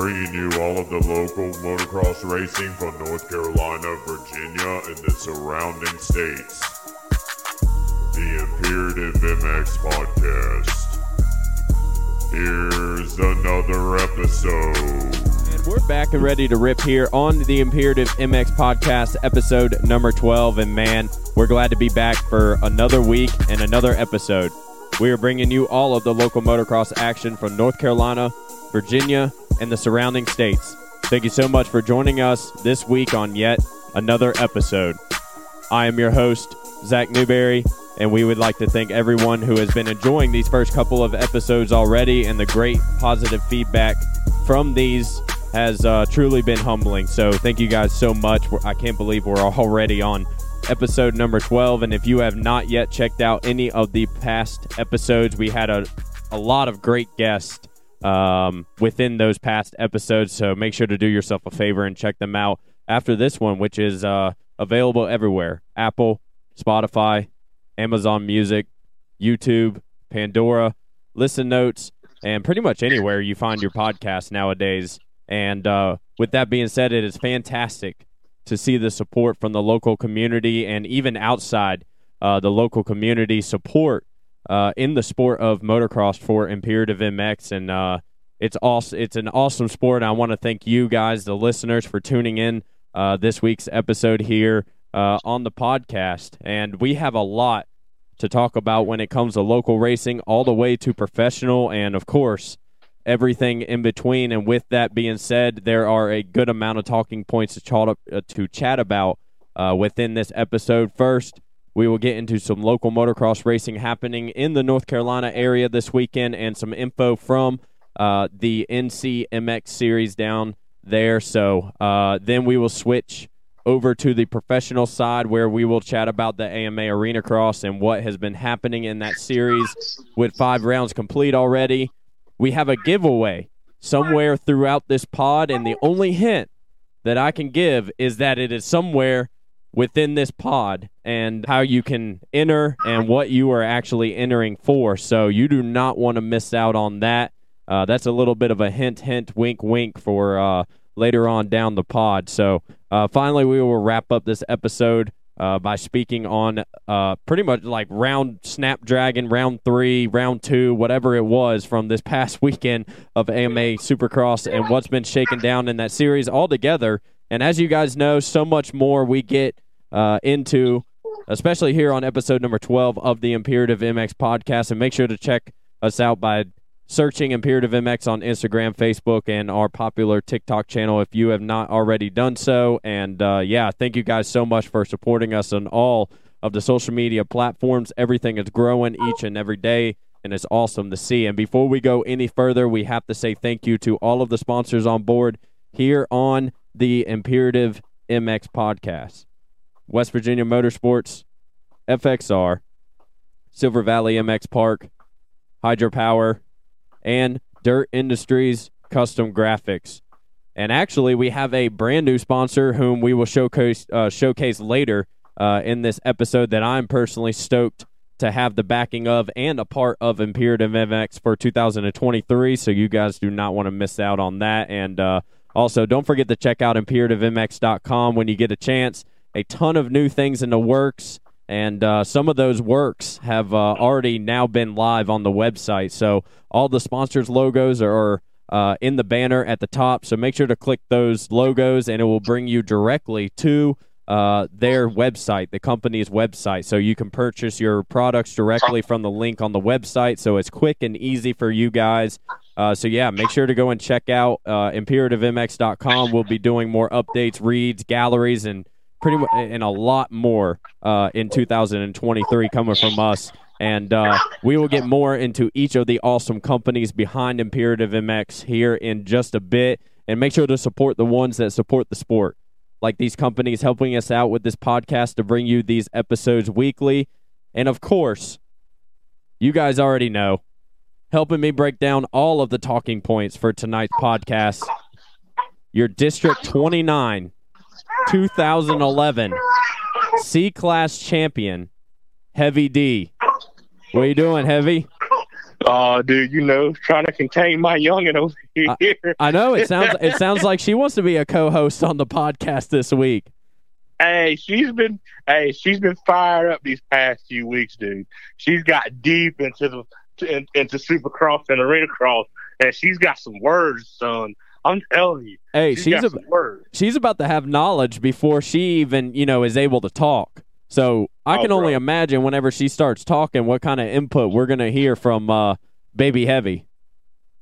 bringing you all of the local motocross racing from North Carolina, Virginia, and the surrounding states. The Imperative MX Podcast. Here's another episode. And we're back and ready to rip here on the Imperative MX podcast, episode number 12. And man, we're glad to be back for another week and another episode. We are bringing you all of the local motocross action from North Carolina, Virginia, and the surrounding states. Thank you so much for joining us this week on yet another episode. I am your host, Zach Newberry, and we would like to thank everyone who has been enjoying these first couple of episodes already and the great positive feedback from these has uh, truly been humbling. So thank you guys so much. I can't believe we're already on episode number 12. And if you have not yet checked out any of the past episodes, we had a, a lot of great guests um, within those past episodes. So make sure to do yourself a favor and check them out after this one, which is uh, available everywhere Apple, Spotify, Amazon Music, YouTube, Pandora, Listen Notes, and pretty much anywhere you find your podcast nowadays. And uh, with that being said, it is fantastic to see the support from the local community and even outside uh, the local community support uh, in the sport of motocross for Imperative MX. And uh, it's awesome. It's an awesome sport. I want to thank you guys, the listeners, for tuning in uh, this week's episode here uh, on the podcast. And we have a lot to talk about when it comes to local racing, all the way to professional, and of course, everything in between. And with that being said, there are a good amount of talking points to chat, uh, to chat about uh, within this episode. First, we will get into some local motocross racing happening in the North Carolina area this weekend and some info from uh, the NCMX series down there. So uh, then we will switch over to the professional side where we will chat about the AMA Arena Cross and what has been happening in that series with five rounds complete already. We have a giveaway somewhere throughout this pod, and the only hint that I can give is that it is somewhere within this pod and how you can enter and what you are actually entering for. So you do not want to miss out on that. Uh, that's a little bit of a hint, hint, wink, wink for uh, later on down the pod. So uh, finally, we will wrap up this episode uh, by speaking on uh, pretty much like round Snapdragon, round three, round two, whatever it was from this past weekend of AMA Supercross and what's been shaken down in that series altogether. And as you guys know, so much more we get uh, into, especially here on episode number 12 of the Imperative MX podcast. And make sure to check us out by searching Imperative MX on Instagram, Facebook, and our popular TikTok channel if you have not already done so. And uh, yeah, thank you guys so much for supporting us on all of the social media platforms. Everything is growing each and every day, and it's awesome to see. And before we go any further, we have to say thank you to all of the sponsors on board here on the Imperative MX podcast West Virginia Motorsports, FXR, Silver Valley MX Park, Hydropower, and Dirt Industries Custom Graphics. And actually, we have a brand new sponsor whom we will showcase uh, showcase later uh, in this episode that I'm personally stoked to have the backing of and a part of Imperative MX for 2023. So you guys do not want to miss out on that. And uh, also, don't forget to check out imperativemx.com when you get a chance. A ton of new things in the works and uh, some of those works have uh, already now been live on the website. So all the sponsors' logos are uh, in the banner at the top. So make sure to click those logos, and it will bring you directly to uh, their website, the company's website. So you can purchase your products directly from the link on the website. So it's quick and easy for you guys. Uh, so yeah, make sure to go and check out uh, imperativemx.com. We'll be doing more updates, reads, galleries, and pretty and a lot more uh, in 2023 coming from us. And uh, we will get more into each of the awesome companies behind Imperative MX here in just a bit. And make sure to support the ones that support the sport, like these companies helping us out with this podcast to bring you these episodes weekly. And of course, you guys already know, helping me break down all of the talking points for tonight's podcast. Your District 29 2011 C class champion, Heavy D. What are you doing, Heavy? Oh, dude, you know, trying to contain my youngin over here. I, I know it sounds it sounds like she wants to be a co-host on the podcast this week. Hey, she's been hey, she's been fired up these past few weeks, dude. She's got deep into the in, into Supercross and Arena Cross, and she's got some words, son. I'm telling you. Hey, she's, she's got a, she's about to have knowledge before she even you know is able to talk. So I Oh, can only bro. imagine whenever she starts talking, what kind of input we're gonna hear from uh, Baby Heavy.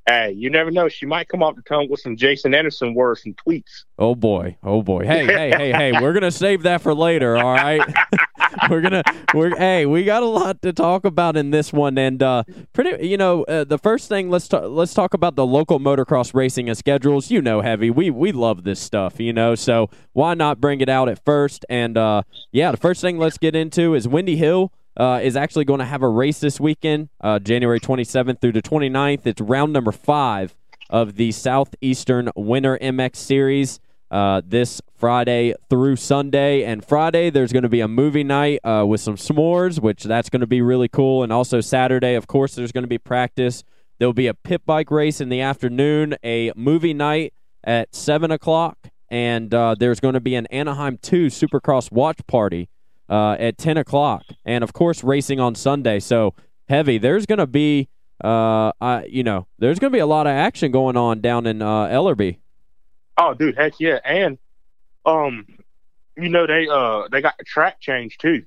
Hey, you never know. She might come off the tongue with some Jason Anderson words and tweets. Oh boy, oh boy. Hey, hey, hey, hey. We're gonna save that for later. All right. we're gonna we're hey we got a lot to talk about in this one and uh pretty you know uh, the first thing let's talk let's talk about the local motocross racing and schedules. You know heavy we we love this stuff you know so why not bring it out at first? And uh yeah the first thing let's get into is windy hill uh, is actually going to have a race this weekend, uh, January 27th through the 29th. It's round number five of the Southeastern Winter MX Series uh, this Friday through Sunday. And Friday, there's going to be a movie night uh, with some s'mores, which that's going to be really cool. And also Saturday, of course, there's going to be practice. There'll be a pit bike race in the afternoon, a movie night at 7 o'clock, and uh, there's going to be an Anaheim 2 Supercross watch party uh, at 10 o'clock. And, of course, racing on Sunday. So, heavy. There's going to be, uh, uh, you know, there's going to be a lot of action going on down in uh, Ellerbe. Oh, dude, heck yeah! And um, you know they uh they got the track change too.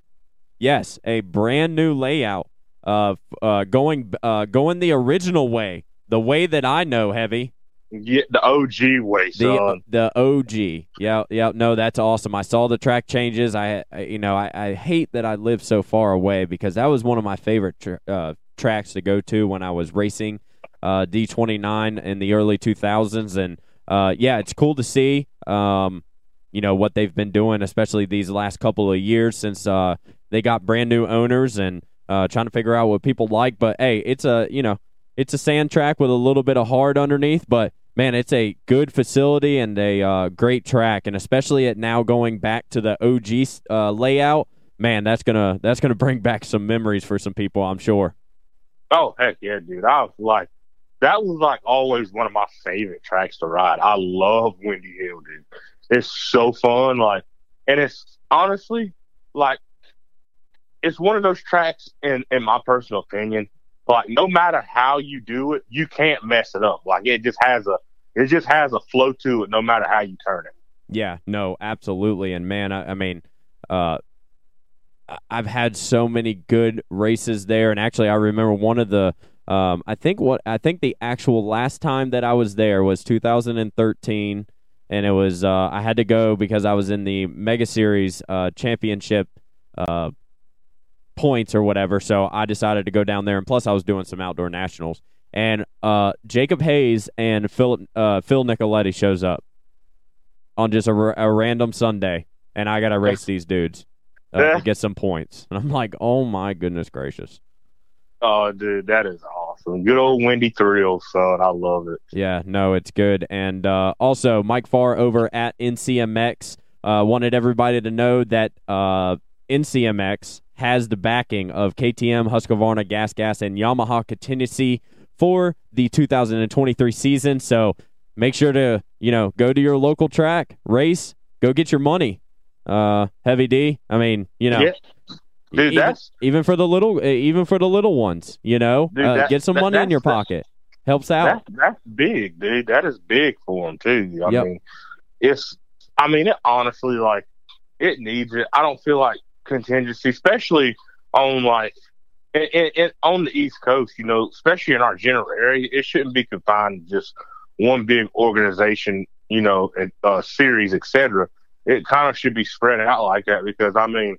Yes, a brand new layout of uh, going uh, going the original way, the way that I know, heavy. Yeah, the OG way, The son. the OG. Yeah, yeah. No, that's awesome. I saw the track changes. I, I you know, I, I hate that I live so far away because that was one of my favorite tr- uh, tracks to go to when I was racing uh, D29 in the early 2000s. And uh, yeah, it's cool to see. Um, you know what they've been doing, especially these last couple of years since uh, they got brand new owners and uh, trying to figure out what people like. But hey, it's a you know it's a sand track with a little bit of hard underneath, but man, it's a good facility and a uh, great track, and especially it now going back to the OG uh, layout. Man, that's gonna that's gonna bring back some memories for some people, I'm sure. Oh heck yeah, dude! I was like, that was like always one of my favorite tracks to ride. I love Windy Hill, dude. It's so fun, like, and it's honestly like, it's one of those tracks, in in my personal opinion, like no matter how you do it, you can't mess it up. Like it just has a, it just has a flow to it, no matter how you turn it. Yeah, no, absolutely. And man, I, I mean, uh, I've had so many good races there, and actually, I remember one of the. Um, I think what I think the actual last time that I was there was 2013, and it was uh, I had to go because I was in the Mega Series uh, championship uh, points or whatever. So I decided to go down there, and plus I was doing some outdoor nationals. And uh, Jacob Hayes and Phil uh, Phil Nicoletti shows up on just a, r- a random Sunday, and I got to race these dudes uh, to get some points. And I'm like, oh my goodness gracious. Oh, dude, that is awesome. Good old Windy Thrills, son. I love it. Yeah, no, it's good. And uh, also, Mike Farr over at NCMX uh, wanted everybody to know that uh, NCMX has the backing of KTM, Husqvarna, Gas Gas, and Yamaha Contingency for the 2023 season. So make sure to you know go to your local track, race, go get your money. Uh, Heavy D. I mean, you know, Yeah. Dude, even, that's even for the little, uh, even for the little ones, you know, Dude, uh, get some that- money in your pocket. Helps out. That's that's big, dude. That is big for them too. I Yep. mean, it's. I mean, it honestly like it needs it. I don't feel like contingency, especially on like in, in, in, on the East Coast. You know, especially in our general area, it shouldn't be confined to just one big organization. You know, and uh, series, etc. It kind of should be spread out like that because I mean,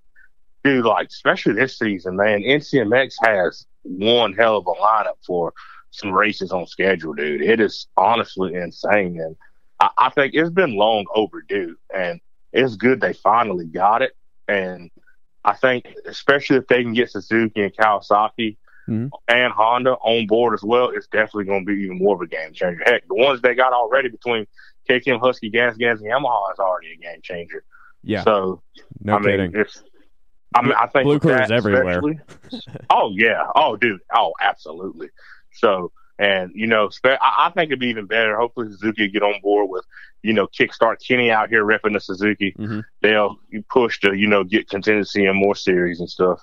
dude, like especially this season, man, NCMX has one hell of a lineup for some races on schedule, dude. It is honestly insane, and I, I think it's been long overdue, and it's good they finally got it. And I think, especially if they can get Suzuki and Kawasaki Mhm. and Honda on board as well, it's definitely going to be even more of a game changer. Heck, the ones they got already between KTM, Husky, Gas, Gas, and Yamaha is already a game changer. Yeah, So no I mean, kidding. it's. I mean, I think Blue with Crew's everywhere. oh yeah. Oh, dude. Oh, absolutely. So, and you know, spe- I, I think it'd be even better. Hopefully, Suzuki get on board with, you know, kickstart Kenny out here repping the Suzuki. Mhm. They'll push to, you know, get contingency and more series and stuff.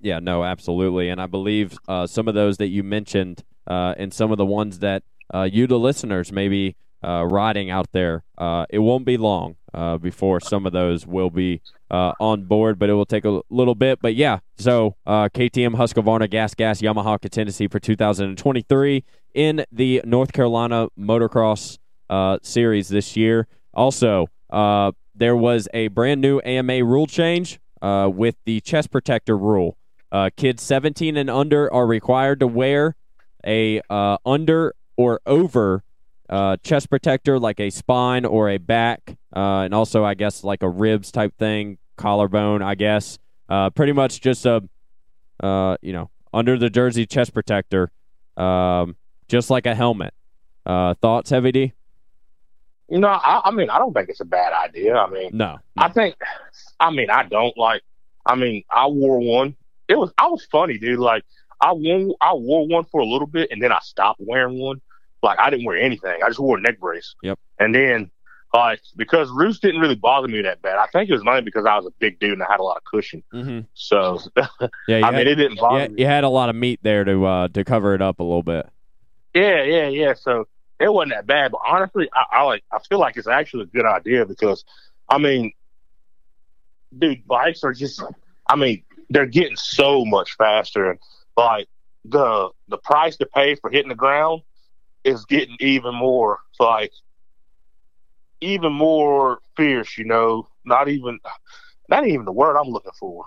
Yeah, no, absolutely. And I believe uh, some of those that you mentioned uh, and some of the ones that uh, you, the listeners, may be uh, riding out there, uh, it won't be long uh, before some of those will be uh, on board, but it will take a little bit. But yeah, so uh, KTM Husqvarna Gas Gas Yamaha Contingency for 2023 in the North Carolina Motocross uh, Series this year. Also, there was a brand new AMA rule change with the chest protector rule. Kids 17 and under are required to wear a under or over uh, chest protector, like a spine or a back, uh, and also I guess like a ribs type thing, collarbone. I guess uh, pretty much just a uh, you know under the jersey chest protector, um, just like a helmet. Uh, thoughts, Heavy D? You know, I, I mean, I don't think it's a bad idea. I mean, No, I think, I mean, I don't like. I mean, I wore one. It was, I was funny, dude. Like, I wore, I wore one for a little bit, and then I stopped wearing one. Like, I didn't wear anything. I just wore a neck brace. Yep. And then, like, because roots didn't really bother me that bad. I think it was mainly because I was a big dude and I had a lot of cushion. hmm So, yeah, I had, mean, it didn't bother you, me. you had a lot of meat there to uh, to cover it up a little bit. Yeah, yeah, yeah. So it wasn't that bad, but honestly, I, I like. I feel like it's actually a good idea because, I mean, dude, bikes are just. I mean, they're getting so much faster, and like the the price to pay for hitting the ground is getting even more like even more fierce. You know, not even not even the word I'm looking for.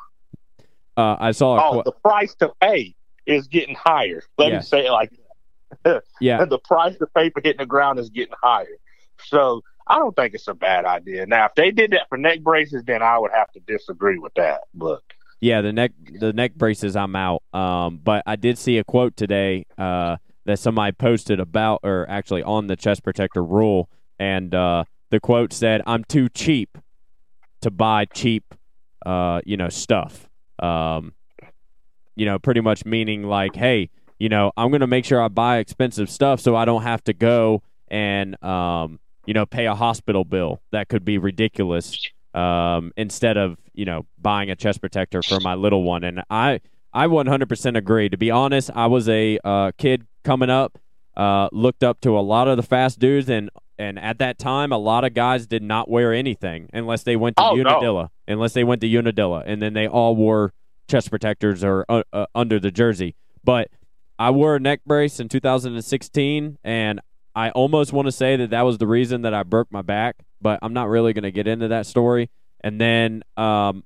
Uh, I saw a Oh, qu- the price to pay is getting higher. Let me say it like yeah, the price to pay for hitting the ground is getting higher. So I don't think it's a bad idea. Now, if they did that for neck braces, then I would have to disagree with that. But Yeah, the neck the neck braces I'm out. Um, but I did see a quote today uh, that somebody posted about, or actually on the chest protector rule, and uh, the quote said, "I'm too cheap to buy cheap, uh, you know, stuff." Um, you know, pretty much meaning like, hey, you know, I'm gonna make sure I buy expensive stuff so I don't have to go and um, you know, pay a hospital bill that could be ridiculous um, instead of you know buying a chest protector for my little one. And I I 100% agree. To be honest, I was a uh, kid coming up, uh, looked up to a lot of the fast dudes, and and at that time, a lot of guys did not wear anything unless they went to Oh, no. Unadilla, unless they went to Unadilla, and then they all wore chest protectors or uh, uh, under the jersey. But I wore a neck brace in 2016, and I almost want to say that that was the reason that I broke my back, but I'm not really going to get into that story. And then um,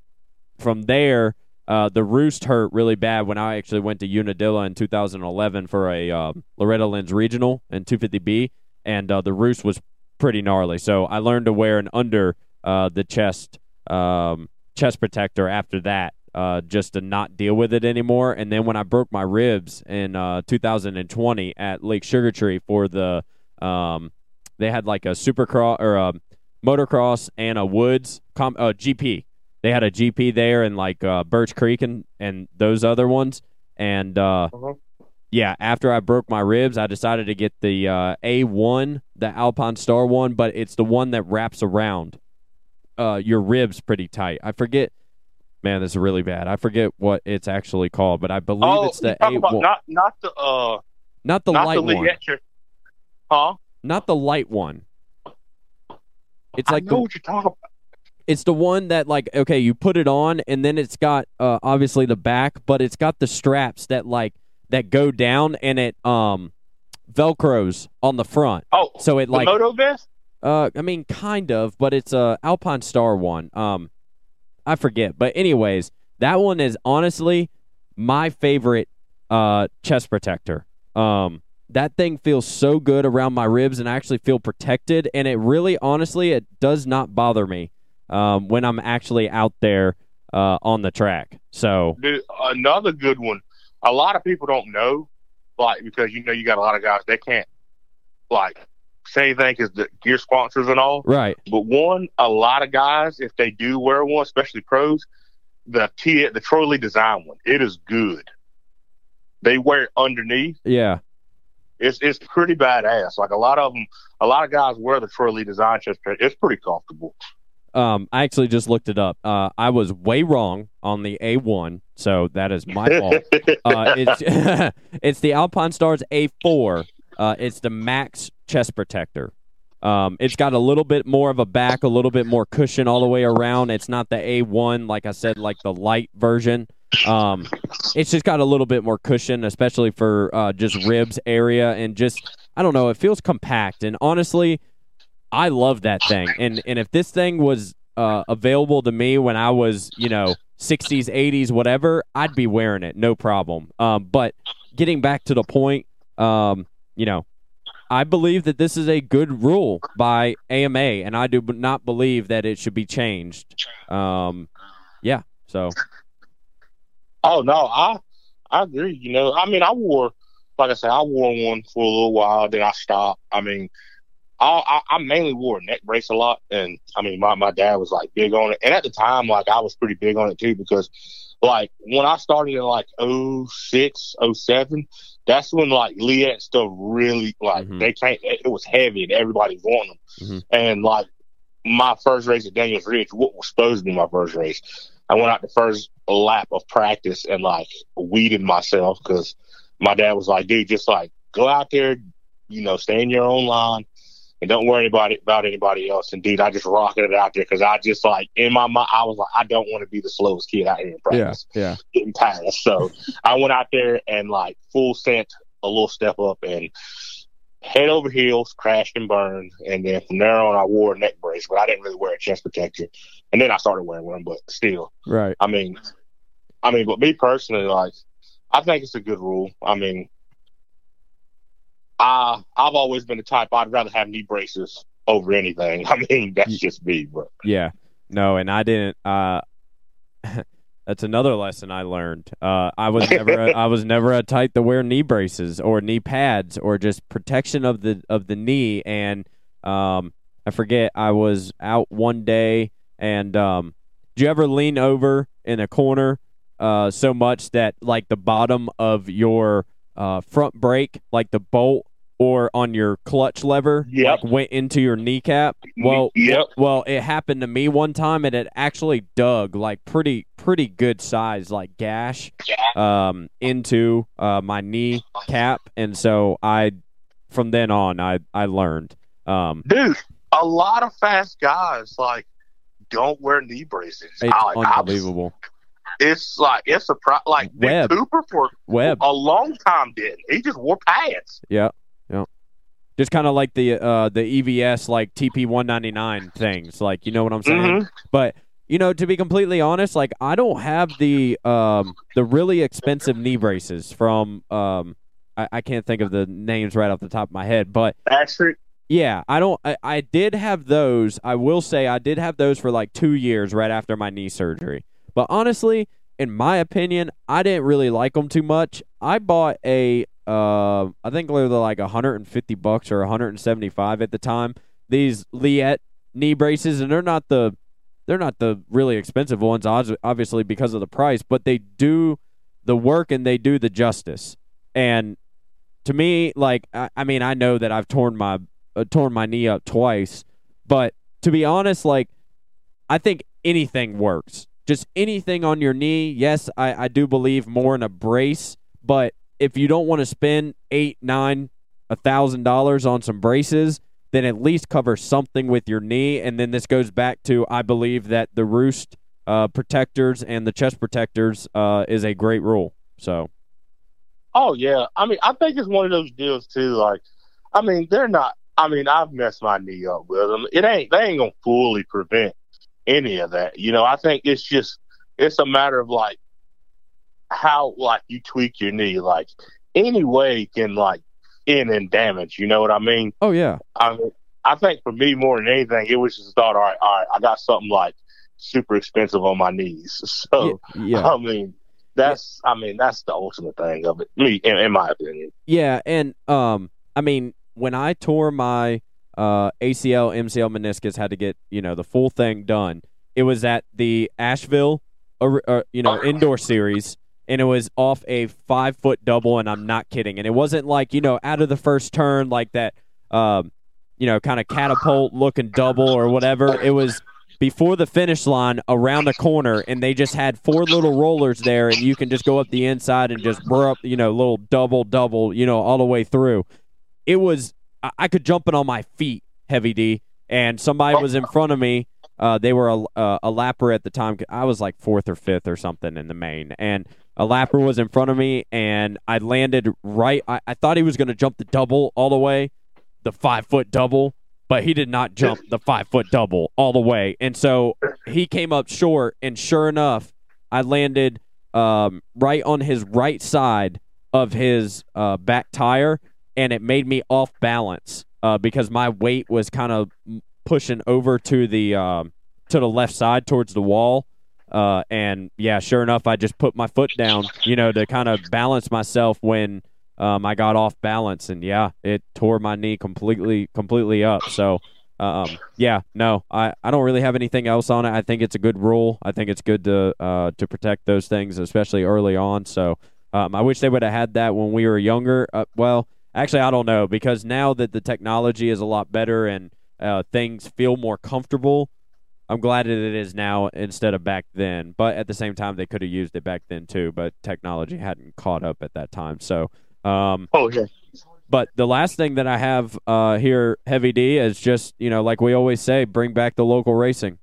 from there, uh, the roost hurt really bad when I actually went to Unadilla in 2011 for a um, Loretta Lynn's regional in 250B, and uh, the roost was pretty gnarly. So I learned to wear an under uh, the chest um, chest protector after that, uh, just to not deal with it anymore. And then when I broke my ribs in uh, 2020 at Lake Sugar Tree for the um, they had like a supercross or a motocross and a woods com- uh, GP. They had a GP there in like uh, Birch Creek and and those other ones. And uh, Mhm. yeah, after I broke my ribs, I decided to get the uh, A1, the Alpine Star one, but it's the one that wraps around uh, your ribs pretty tight. I forget. Man, this is really bad. I forget what it's actually called, but I believe oh, it's the you talk A1, about not not the uh not the not light the one. Huh? not the light one. It's like I know the, what you're talking about. It's the one that like okay, you put it on and then it's got uh, obviously the back, but it's got the straps that like that go down and it um velcros on the front. Oh, So it like moto vest. uh I mean kind of, but it's a Alpine Star one. Um I forget. But anyways, that one is honestly my favorite uh chest protector. Um that thing feels so good around my ribs and I actually feel protected and it really honestly it does not bother me um when I'm actually out there uh on the track. So Dude, another good one. A lot of people don't know, like because you know you got a lot of guys they can't like say anything because the gear sponsors and all. right. But one, a lot of guys, if they do wear one, especially pros, the T the Troy Lee design one, it is good. They wear it underneath, Yeah. it's it's pretty badass. Like a lot of them, a lot of guys wear the Troy Lee design chest. It's pretty comfortable. Um, I actually just looked it up. Uh, I was way wrong on the A1, so that is my fault. uh, it's it's the Alpinestars A4. Uh, it's the Max chest protector. Um, it's got a little bit more of a back, a little bit more cushion all the way around. It's not the A1, like I said, like the light version. Um, it's just got a little bit more cushion, especially for uh, just ribs area, and just I don't know, it feels compact. And honestly, I love that thing. And and if this thing was uh, available to me when I was, you know, 60s, 80s, whatever, I'd be wearing it, no problem. Um, but getting back to the point, um, you know, I believe that this is a good rule by AMA, and I do not believe that it should be changed. Um, yeah, so. Oh no, I I agree. You know, I mean, I wore, like I said, I wore one for a little while, then I stopped. I mean, I, I, I mainly wore a neck brace a lot, and I mean, my my dad was like big on it, and at the time, like I was pretty big on it too because, like when I started in like 06, 07, that's when like Leatt stuff really like Mhm. they can't. It was heavy, and everybody wanted them, Mhm. and like my first race at Daniels Ridge, what was supposed to be my first race, I went out the first lap of practice and like weeded myself because my dad was like, dude, just like go out there, you know, stay in your own line and don't worry about it about anybody else. Dude, I just rocketed it out there because I just like in my mind, I was like, I don't want to be the slowest kid out here in practice, yeah. getting past. So I went out there and like full sent a little step up and head over heels, crashed and burned. And then from there on, I wore a neck brace, but I didn't really wear a chest protector. And then I started wearing one, but still, Right. I mean, I mean, but me personally, like, I think it's a good rule. I mean, I I've always been the type I'd rather have knee braces over anything. I mean, that's just me, but Yeah. No, and I didn't. Uh, that's another lesson I learned. Uh, I was never a, I was never a type to wear knee braces or knee pads or just protection of the of the knee. And um, I forget I was out one day and um, do you ever lean over in a corner uh, so much that like the bottom of your uh, front brake, like the bolt or on your clutch lever, Yep. like went into your kneecap? Well, Yep. well, it happened to me one time, and it actually dug like pretty, pretty good size, like gash, um, into uh, my knee cap, and so I, from then on, I I learned. Um, dude, a lot of fast guys like don't wear knee braces. it's I, like, I was- unbelievable. It's like it's a pro- like Nick Webb. Cooper for Webb, a long time didn't. He just wore pads. yeah, yeah. Just kind of like the uh the EVS like TP one ninety nine things, like you know what I'm saying. Mhm. But you know, to be completely honest, like I don't have the um the really expensive knee braces from um I, I can't think of the names right off the top of my head, but Actually, yeah, I don't I, I did have those. I will say I did have those for like two years right after my knee surgery. But honestly, in my opinion, I didn't really like them too much. I bought a uh I think they were like 150 bucks or 175 at the time. These Leatt knee braces and they're not the they're not the really expensive ones obviously because of the price, but they do the work and they do the justice. And to me, like I, I mean, I know that I've torn my uh, torn my knee up twice, but to be honest, like I think anything works. Just anything on your knee. Yes, I, I do believe more in a brace, but if you don't want to spend eight, nine, a thousand dollars on some braces, then at least cover something with your knee. And then this goes back to I believe that the roost uh, protectors and the chest protectors uh, is a great rule. So Oh yeah, I mean, I think it's one of those deals too. Like, I mean, they're not. I mean, I've messed my knee up with them. It ain't. They ain't gonna fully prevent any of that. You know, I think it's just it's a matter of like how like you tweak your knee. Like any way can like end in damage. You know what I mean? oh yeah, I mean, I think for me more than anything, it was just thought, all right, all right, I got something like super expensive on my knees. So yeah. I mean, that's I mean that's the ultimate thing of it. Me, in, in my opinion. Yeah, and um, I mean, when I tore my uh ACL, MCL, meniscus, had to get you know the full thing done. It was at the Asheville, or, you know, indoor series, and it was off a five foot double, and I'm not kidding. And it wasn't like you know out of the first turn like that, um, you know, kind of catapult looking double or whatever. It was before the finish line around the corner, and they just had four little rollers there, and you can just go up the inside and just burr up, you know, little double double, you know, all the way through. It was I, could jump it on my feet, heavy D, and somebody was in front of me. Uh, they were a, a, a lapper at the time. I was like fourth or fifth or something in the main, and a lapper was in front of me, and I landed right. I, I thought he was going to jump the double all the way, the five foot double, but he did not jump the five foot double all the way. And so he came up short, and sure enough, I landed um, right on his right side of his uh, back tire, and it made me off balance uh, because my weight was kind of pushing over to the uh, to the left side towards the wall. Uh, and yeah, sure enough, I just put my foot down, you know, to kind of balance myself when um, I got off balance, and yeah, it tore my knee completely, completely up. So, um, yeah, no, I, I don't really have anything else on it. I think it's a good rule. I think it's good to uh, to protect those things, especially early on. So, um, I wish they would have had that when we were younger. Uh, well, actually, I don't know because now that the technology is a lot better and uh, things feel more comfortable. I'm glad that it is now instead of back then. But at the same time, they could have used it back then too. But technology hadn't caught up at that time. So um, oh yeah. But the last thing that I have uh, here, Heavy D, is just you know, like we always say, bring back the local racing.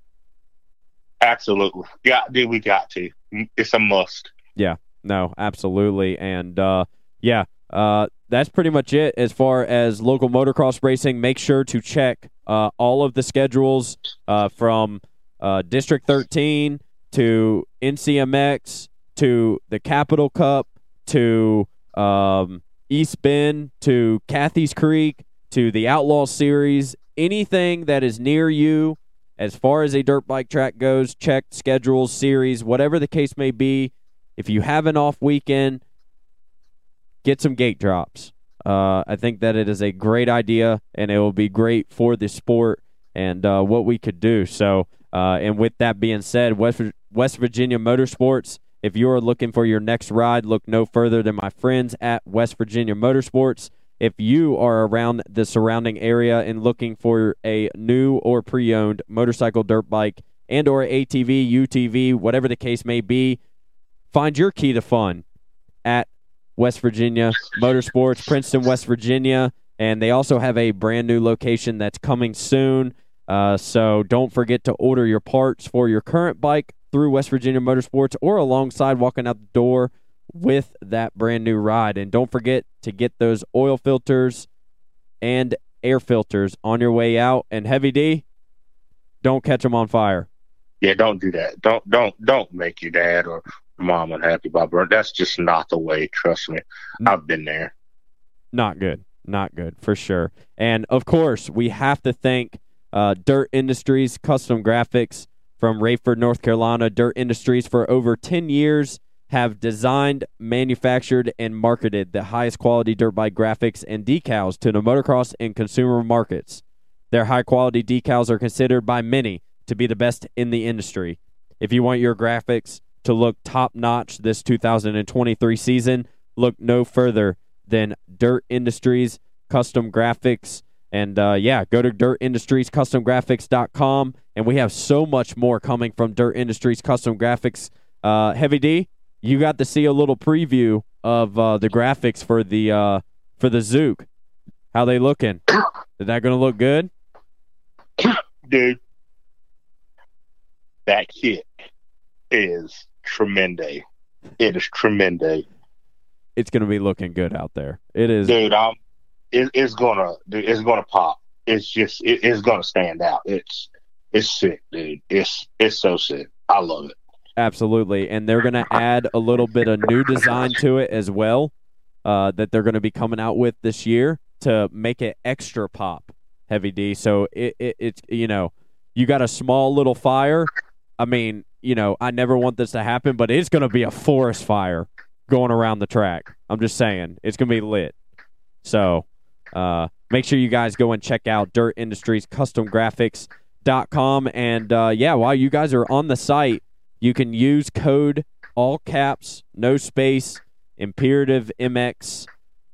Absolutely, yeah, dude, we got to. It's a must. Yeah, no, absolutely, and uh, yeah, uh, that's pretty much it as far as local motocross racing. Make sure to check uh, all of the schedules uh, from uh, District 13 to NCMX to the Capital Cup to um, East Bend to Cathy's Creek to the Outlaw Series, anything that is near you as far as a dirt bike track goes, check schedules, series, whatever the case may be. If you have an off weekend, get some gate drops. Uh, I think that it is a great idea, and it will be great for the sport and uh, what we could do. So, uh, and with that being said, West West Virginia Motorsports if you are looking for your next ride, look no further than my friends at West Virginia Motorsports. If you are around the surrounding area and looking for a new or pre-owned motorcycle, dirt bike, and or ATV, UTV, whatever the case may be, find your key to fun at West Virginia Motorsports, Princeton, West Virginia, and they also have a brand new location that's coming soon. Uh, so don't forget to order your parts for your current bike through West Virginia Motorsports or alongside walking out the door with that brand new ride. And don't forget to get those oil filters and air filters on your way out. And Heavy D, don't catch them on fire. Yeah, don't do that. Don't don't don't make your dad or mom unhappy by burn. That's just not the way. Trust me, I've been there. Not good. Not good for sure. And of course, we have to thank uh, Dirt Industries Custom Graphics from Raeford, North Carolina. Dirt Industries for over 10 years have designed, manufactured, and marketed the highest quality dirt bike graphics and decals to the motocross and consumer markets. Their high quality decals are considered by many to be the best in the industry. If you want your graphics to look top notch this 2023 season, look no further than Dirt Industries Custom Graphics. And uh, yeah, go to dirtindustriescustomgraphics.com and we have so much more coming from Dirt Industries Custom Graphics. Uh, Heavy D, you got to see a little preview of uh, the graphics for the uh, for the Zook. How they looking? Is that going to look good? Dude, that kit is tremendous. It is tremendous. It's going to be looking good out there. It is, dude. Um, it, it's gonna, it's gonna pop. It's just, it, it's gonna stand out. It's it's sick, dude. It's it's so sick. I love it. Absolutely, and they're going to add a little bit of new design to it as well. Uh, that they're going to be coming out with this year to make it extra pop, heavy D. So it, it it's you know you got a small little fire. I mean, you know, I never want this to happen, but it's going to be a forest fire going around the track. I'm just saying, it's going to be lit. So, uh, make sure you guys go and check out Dirt Industries Custom Graphics com. And uh, yeah, while you guys are on the site, you can use code all caps, no space, Imperative MX,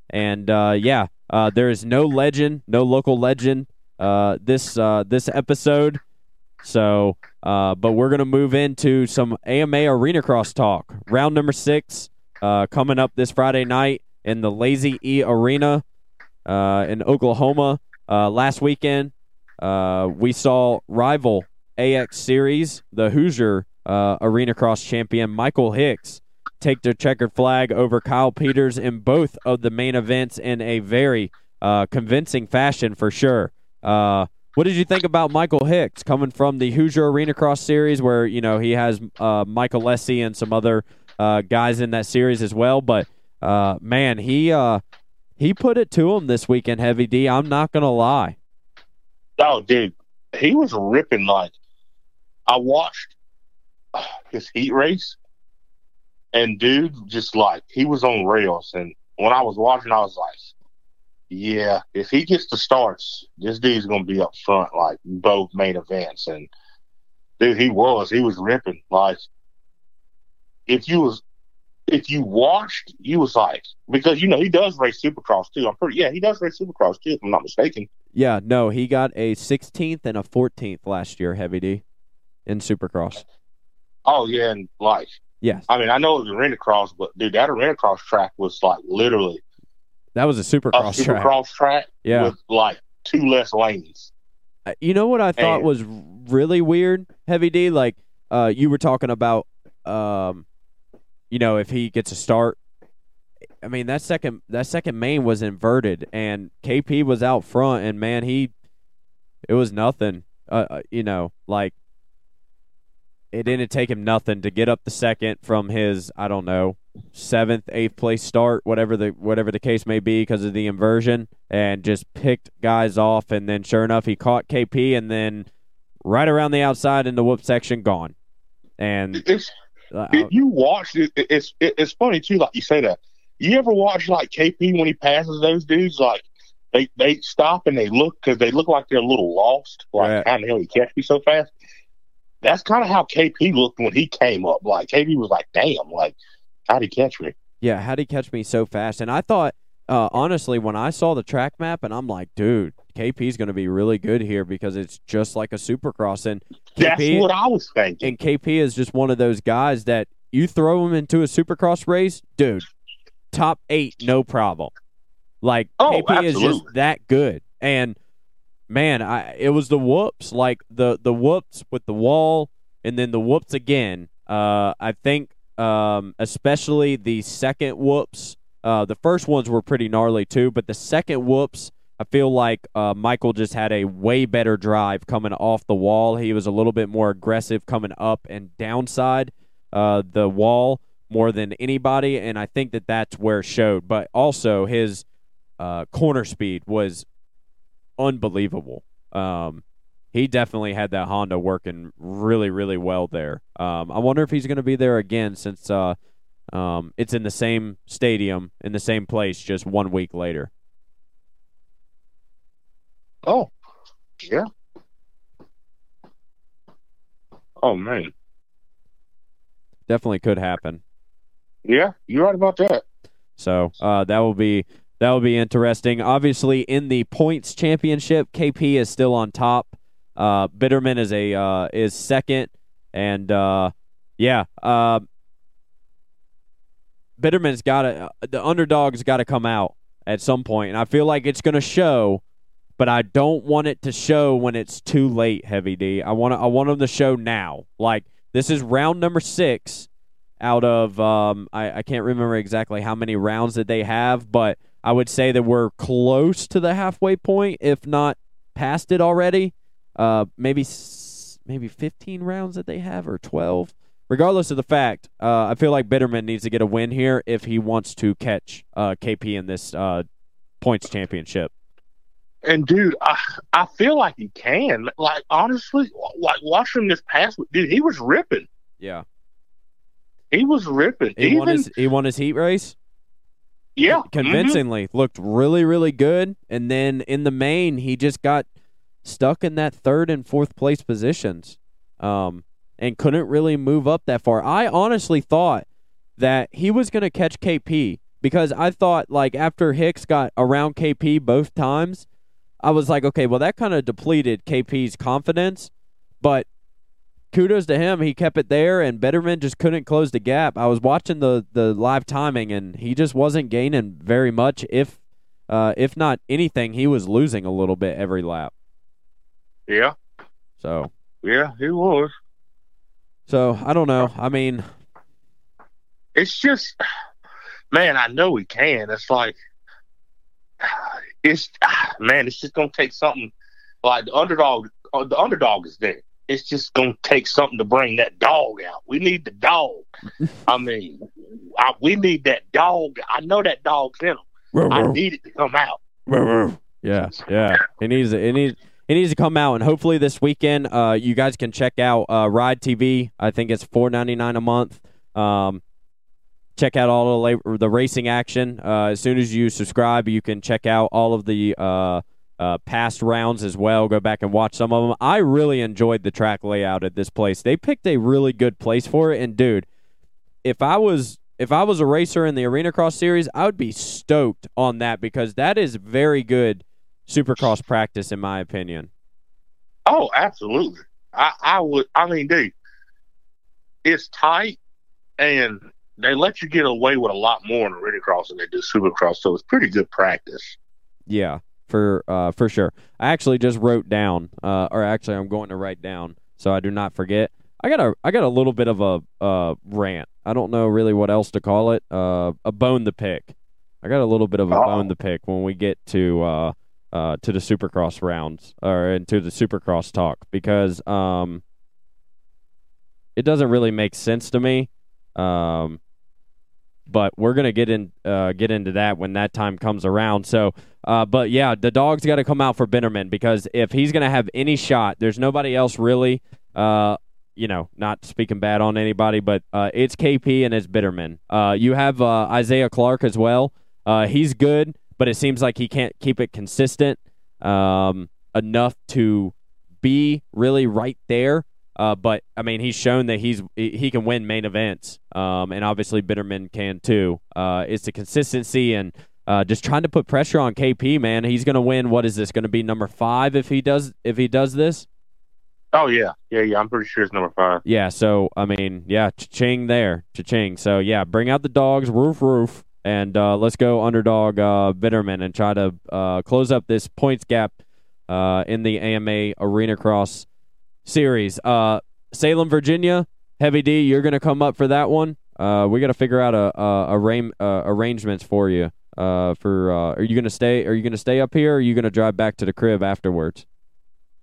and uh, yeah, uh, there is no legend, no local legend. Uh, this uh, this episode. So, uh, but we're gonna move into some AMA Arena Cross talk. Round number six uh, coming up this Friday night in the Lazy E Arena uh, in Oklahoma. Uh, last weekend, uh, we saw rival AX Series, the Hoosier uh, Arena Cross champion Michael Hicks, take the checkered flag over Kyle Peters in both of the main events in a very convincing fashion for sure. What did you think about Michael Hicks coming from the Hoosier Arena Cross series, where you know he has uh, Michael Lessie and some other uh, guys in that series as well? But uh, man, he uh, he put it to him this weekend, Heavy D. I'm not gonna lie. Oh, dude, he was ripping like I watched uh, his heat race, and dude, just like he was on rails. And when I was watching, I was like, yeah, if he gets the starts, this dude's gonna be up front like both main events. And dude, he was, he was ripping. Like if you was if you watched, you was like because you know he does race Supercross too. I'm pretty yeah, he does race Supercross too, if I'm not mistaken. Yeah, no, he got a 16th and a 14th last year, Heavy D, in Supercross. Oh yeah, and like Yes, I mean I know it was arena cross, but dude, that arena cross track was like literally that was a a Supercross track. Supercross track Yeah. with like two less lanes. Uh, You know what I thought And- was really weird, Heavy D? Like, uh, you were talking about, um, you know, if he gets a start. I mean, that second that second main was inverted, and KP was out front, and man, he, it was nothing. Uh, uh, you know, like it didn't take him nothing to get up the second from his, I don't know, seventh, eighth place start, whatever the whatever the case may be, because of the inversion, and just picked guys off, and then sure enough, he caught KP, and then right around the outside in the whoop section, gone. And It's uh, If you watch it, it- it's it, it's funny too. Like you say that. You ever watch like KP when he passes those dudes? Like they they stop and they look because they look like they're a little lost. Like Right. how the hell he catch me so fast? That's kind of how KP looked when he came up. Like KP was like, "Damn, like how'd he catch me?" yeah, how'd he catch me so fast? And I thought, uh, honestly, when I saw the track map, and I'm like, dude, KP's going to be really good here because it's just like a supercross. And That's what I was thinking. and KP is just one of those guys that you throw him into a supercross race, dude, top eight, no problem. Like Oh, KP is just that good. And man, I it was the whoops, like the the whoops with the wall, and then the whoops again. Uh, I think um, especially the second whoops. Uh, the first ones were pretty gnarly too, but the second whoops. I feel like uh, Michael just had a way better drive coming off the wall. He was a little bit more aggressive coming up and downside uh, the wall more than anybody, and I think that that's where it showed. But also his uh, corner speed was unbelievable. Um, he definitely had that Honda working really, really well there. Um, I wonder if he's going to be there again since uh, um, it's in the same stadium in the same place just one week later. Oh, yeah. Oh man, Definitely could happen. yeah, you're right about that. So uh, that will be that will be interesting. Obviously, in the points championship, KP is still on top. Uh, Bitterman is a uh, is second, and uh, yeah, uh, Bitterman's got to the underdog's got to come out at some point, and I feel like it's going to show. But I don't want it to show when it's too late, Heavy D. I want I want them to show now. Like this is round number six out of um, I, I can't remember exactly how many rounds that they have, but I would say that we're close to the halfway point, if not past it already. Uh, maybe maybe 15 rounds that they have or 12. Regardless of the fact, uh, I feel like Bitterman needs to get a win here if he wants to catch uh, KP in this uh, points championship. And dude, I I feel like he can. Like honestly, like watching this past week, dude, he was ripping. Yeah, He was ripping. he Even won his he won his heat race. yeah, mhm. convincingly looked really really good and then in the main he just got stuck in that third and fourth place positions um and couldn't really move up that far i honestly thought that he was going to catch KP because I thought like after Hicks got around KP both times, I was like, okay, well that kind of depleted KP's confidence, but kudos to him, he kept it there, and Betterman just couldn't close the gap. I was watching the the live timing, and he just wasn't gaining very much. If uh, if not anything, he was losing a little bit every lap. Yeah, So yeah, he was. so I don't know. I mean, It's just, man, I know he can. It's like, it's man, it's just gonna take something. Like the underdog, uh, the underdog is there. It's just gonna take something to bring that dog out. We need the dog. I mean, I, we need that dog. I know that dog's in him. I need it to come out. Yeah, yeah. It needs it needs it needs to come out, and hopefully this weekend, uh, you guys can check out uh, Ride TV. I think it's four ninety nine a month. Um, check out all the la- the racing action. Uh, as soon as you subscribe, you can check out all of the uh, uh, past rounds as well. Go back and watch some of them. I really enjoyed the track layout at this place. They picked a really good place for it, and dude, if I was if I was a racer in the Arena Cross series, I would be stoked on that because that is very good Supercross practice, in my opinion. Oh, absolutely. I, I would. I mean, dude, it's tight, and they let you get away with a lot more in the Arena Cross than they do Supercross. So it's pretty good practice. Yeah, for uh, for sure. I actually just wrote down, uh, or actually, I'm going to write down so I do not forget. I got a I got a little bit of a uh, rant. I don't know really what else to call it. Uh, a bone to pick. I got a little bit of a Oh. bone to pick when we get to uh, to the Supercross rounds or into the Supercross talk because um, it doesn't really make sense to me. Um, but we're gonna get in uh, get into that when that time comes around. So, uh, but yeah, the dog's got to come out for Bitterman because if he's gonna have any shot, there's nobody else really. Uh, you know, not speaking bad on anybody, but uh, it's KP and it's Bitterman. Uh, you have uh, Isaiah Clark as well. Uh, he's good, but it seems like he can't keep it consistent um, enough to be really right there. Uh, but I mean, he's shown that he's he can win main events, um, and obviously Bitterman can too. Uh, it's the consistency and uh, just trying to put pressure on KP. Man, he's going to win. What is this going to be number five if he does if he does this? Oh yeah, yeah, yeah. I'm pretty sure it's number five. Yeah. So I mean, yeah, cha-ching there, cha-ching. So yeah, bring out the dogs, roof, roof, and uh, let's go underdog uh, Bitterman and try to uh, close up this points gap uh, in the AMA Arena Cross series. Uh, Salem, Virginia, Heavy D, you're gonna come up for that one. Uh, we got to figure out a, a, a uh, arrangements for you. Uh, for uh, are you gonna stay? Are you gonna stay up here? or Are you gonna drive back to the crib afterwards?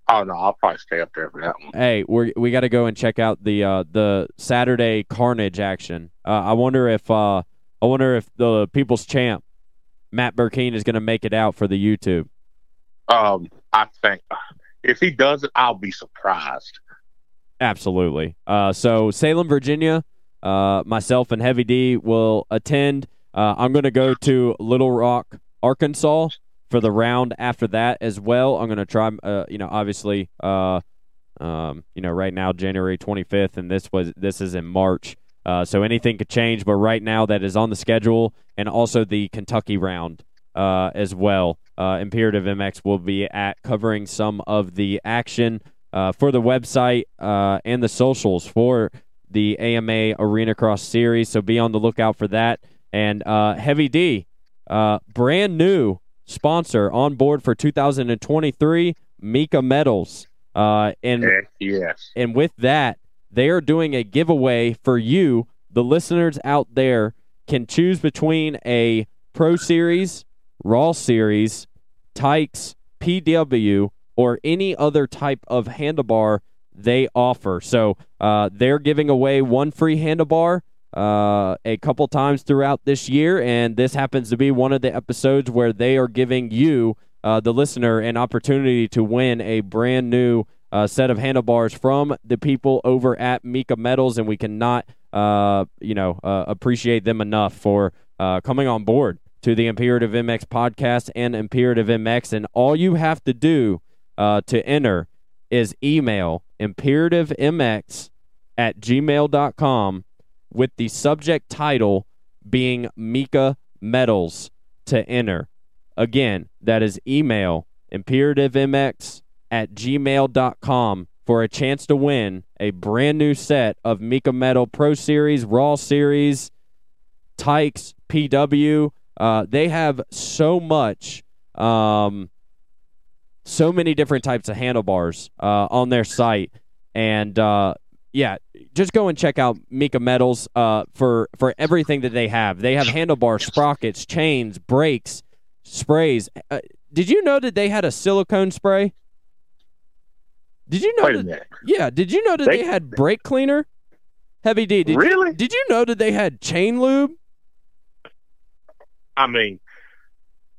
Oh no, I'll probably stay up there for that one. Hey, we we got to go and check out the uh, the Saturday Carnage action. Uh, I wonder if uh, I wonder if the People's Champ Matt Burkeen is going to make it out for the YouTube. Um, I think if he does it, I'll be surprised. Absolutely. Uh, so Salem, Virginia, uh, myself and Heavy D will attend. Uh, I'm going to go to Little Rock, Arkansas for the round after that as well. I'm going to try, uh, you know, obviously, uh, um, you know, right now January 25th, and this was this is in March. Uh, so anything could change, but right now that is on the schedule, and also the Kentucky round uh, as well. Uh, Imperative MX will be at covering some of the action uh, for the website uh, and the socials for the AMA Arena Cross Series. So be on the lookout for that. And uh, Heavy D, uh, brand new sponsor on board for 2023, Mika Metals. Uh, and yes. and with that, they are doing a giveaway for you, the listeners out there can choose between a Pro Series, Raw Series, Tykes, PW, or any other type of handlebar they offer. So uh, they're giving away one free handlebar uh, a couple times throughout this year, and this happens to be one of the episodes where they are giving you, uh, the listener, an opportunity to win a brand new uh, set of handlebars from the people over at Mika Metals, and we cannot, uh, you know, uh, appreciate them enough for uh, coming on board to the Imperative MX podcast and Imperative MX. And all you have to do uh, to enter is email imperativemx at gmail.com with the subject title being Mika Metals to enter. Again, that is email imperativemx at gmail.com for a chance to win a brand new set of Mika Metal Pro Series, Raw Series, Tykes, PW. Uh, they have so much, um, so many different types of handlebars uh, on their site. And uh, yeah, just go and check out Mika Metals uh, for for everything that they have. They have handlebar sprockets, chains, brakes, sprays. Uh, did you know that they had a silicone spray? Did you know? Wait a that, minute. Yeah. Did you know that they, They- had brake cleaner? Heavy D. Did Really? You, did you know that they had chain lube? I mean,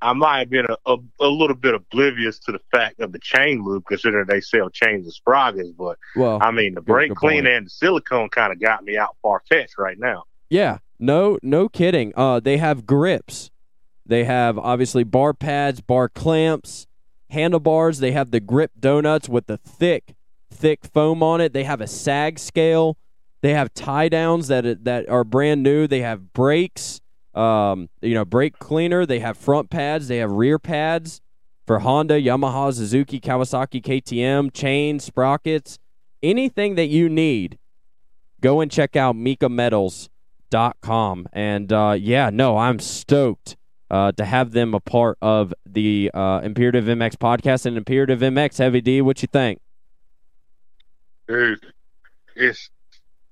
I might have been a, a, a little bit oblivious to the fact of the chain lube, considering they sell chains and sprockets. But Well, I mean, the brake cleaner and the silicone kind of got me out far fetched right now. Yeah, no, no kidding. Uh, they have grips. They have obviously bar pads, bar clamps, handlebars. They have the grip donuts with the thick, thick foam on it. They have a sag scale. They have tie downs that that are brand new. They have brakes. Um, you know, brake cleaner. They have front pads. They have rear pads for Honda, Yamaha, Suzuki, Kawasaki, KTM, chains, sprockets, anything that you need. Go and check out Mika Metals and uh, yeah no i'm stoked uh, to have them a part of the uh, imperative mx podcast and imperative mx heavy d what you think Dude, it's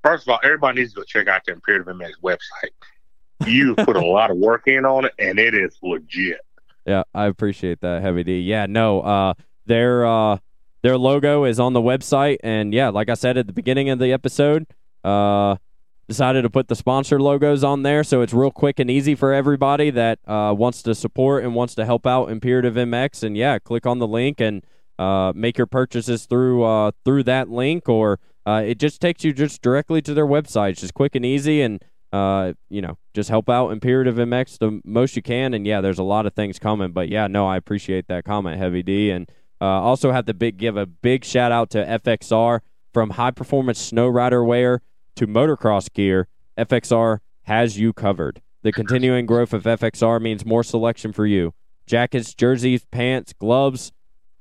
first of all, everybody needs to go check out the Imperative MX website. You put a lot of work in on it, and it is legit. yeah i appreciate that heavy d yeah no uh their uh their logo is on the website and yeah like i said at the beginning of the episode uh decided to put the sponsor logos on there so it's real quick and easy for everybody that uh, wants to support and wants to help out imperative mx and yeah click on the link and uh, make your purchases through uh, through that link or uh, it just takes you just directly to their website. It's just quick and easy and uh, you know just help out imperative mx the most you can. And yeah there's a lot of things coming but yeah no i appreciate that comment heavy d. And uh, also have to big give a big shout out to fxr from high performance snow rider wear to motocross gear, FXR has you covered. The continuing growth of FXR means more selection for you. Jackets, jerseys, pants, gloves,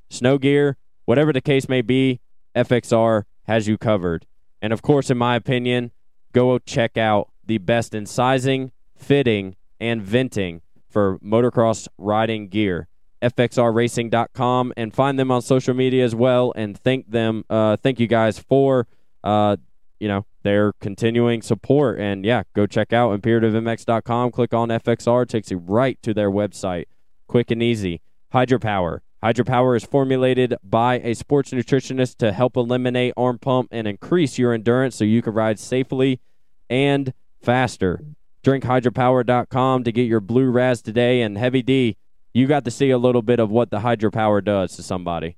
snow gear, whatever the case may be, FXR has you covered. And of course, in my opinion, go check out the best in sizing, fitting, and venting for motocross riding gear. FXRRacing.com and find them on social media as well. And thank them, uh, thank you guys for uh, you know, their continuing support. And yeah, go check out imperativemx.com. Click on FXR, takes you right to their website. Quick and easy. Hydropower. Hydropower is formulated by a sports nutritionist to help eliminate arm pump and increase your endurance so you can ride safely and faster. DrinkHydropower.com to get your blue raz today. And Heavy D, you got to see a little bit of what the Hydropower does to somebody.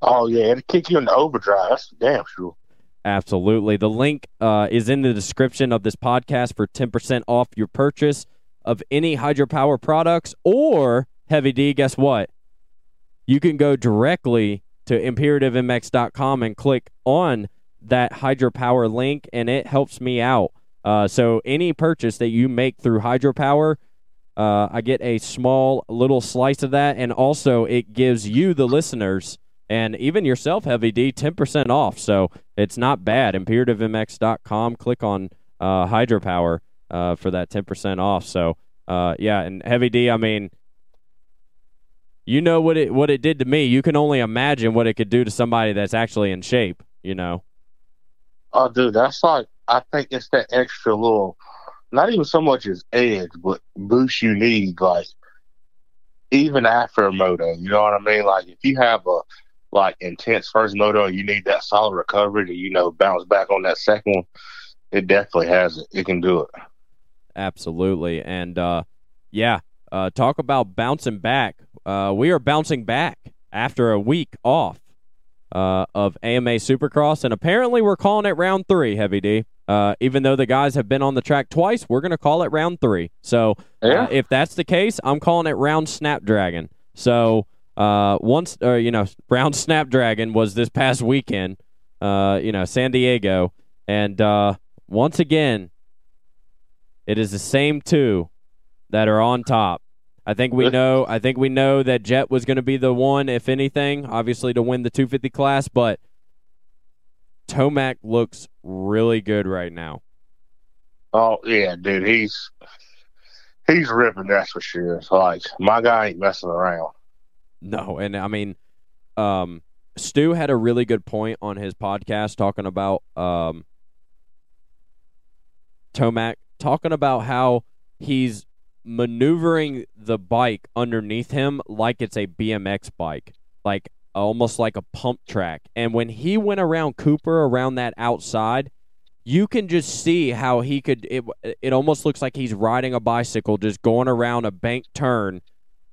Oh yeah, it'll kick you into overdrive. That's damn sure. Absolutely. The link uh, is in the description of this podcast for 10% off your purchase of any hydropower products or Heavy D. Guess what? You can go directly to imperativemx.com and click on that hydropower link, and it helps me out. Uh, so any purchase that you make through hydropower, uh, I get a small little slice of that, and also it gives you, the listeners, and even yourself, Heavy D, 10% off. So it's not bad. ImperativeMX.com. Click on uh, Hydropower uh, for that 10% off. So, uh, yeah, and Heavy D, I mean, you know what it what it did to me. You can only imagine what it could do to somebody that's actually in shape, you know. Oh, dude, that's like I think it's that extra little, not even so much as edge, but boost you need, like even after a moto. You know what I mean? Like if you have a like intense first moto, and you need that solid recovery to you know bounce back on that second one. It definitely has it. It can do it. Absolutely. And uh, yeah, uh, talk about bouncing back. Uh, we are bouncing back after a week off uh, of AMA Supercross, and apparently we're calling it round three, Heavy D. Uh, even though the guys have been on the track twice, we're going to call it round three. So Yeah. uh, if that's the case, I'm calling it round Snapdragon. So uh, once, or you know, Round Snapdragon was this past weekend. Uh, you know, San Diego, and uh, once again, It is the same two that are on top. I think we know. I think we know that Jet was going to be the one, if anything, obviously to win the 250 class. But Tomac looks really good right now. Oh yeah, dude, he's he's ripping. That's for sure. It's like my guy ain't messing around. No, and I mean, um, Stu had a really good point on his podcast talking about um, Tomac, talking about how he's maneuvering the bike underneath him like it's a BMX bike, like almost like a pump track. And when he went around Cooper around that outside, you can just see how he could. It, it almost looks like he's riding a bicycle, just going around a bank turn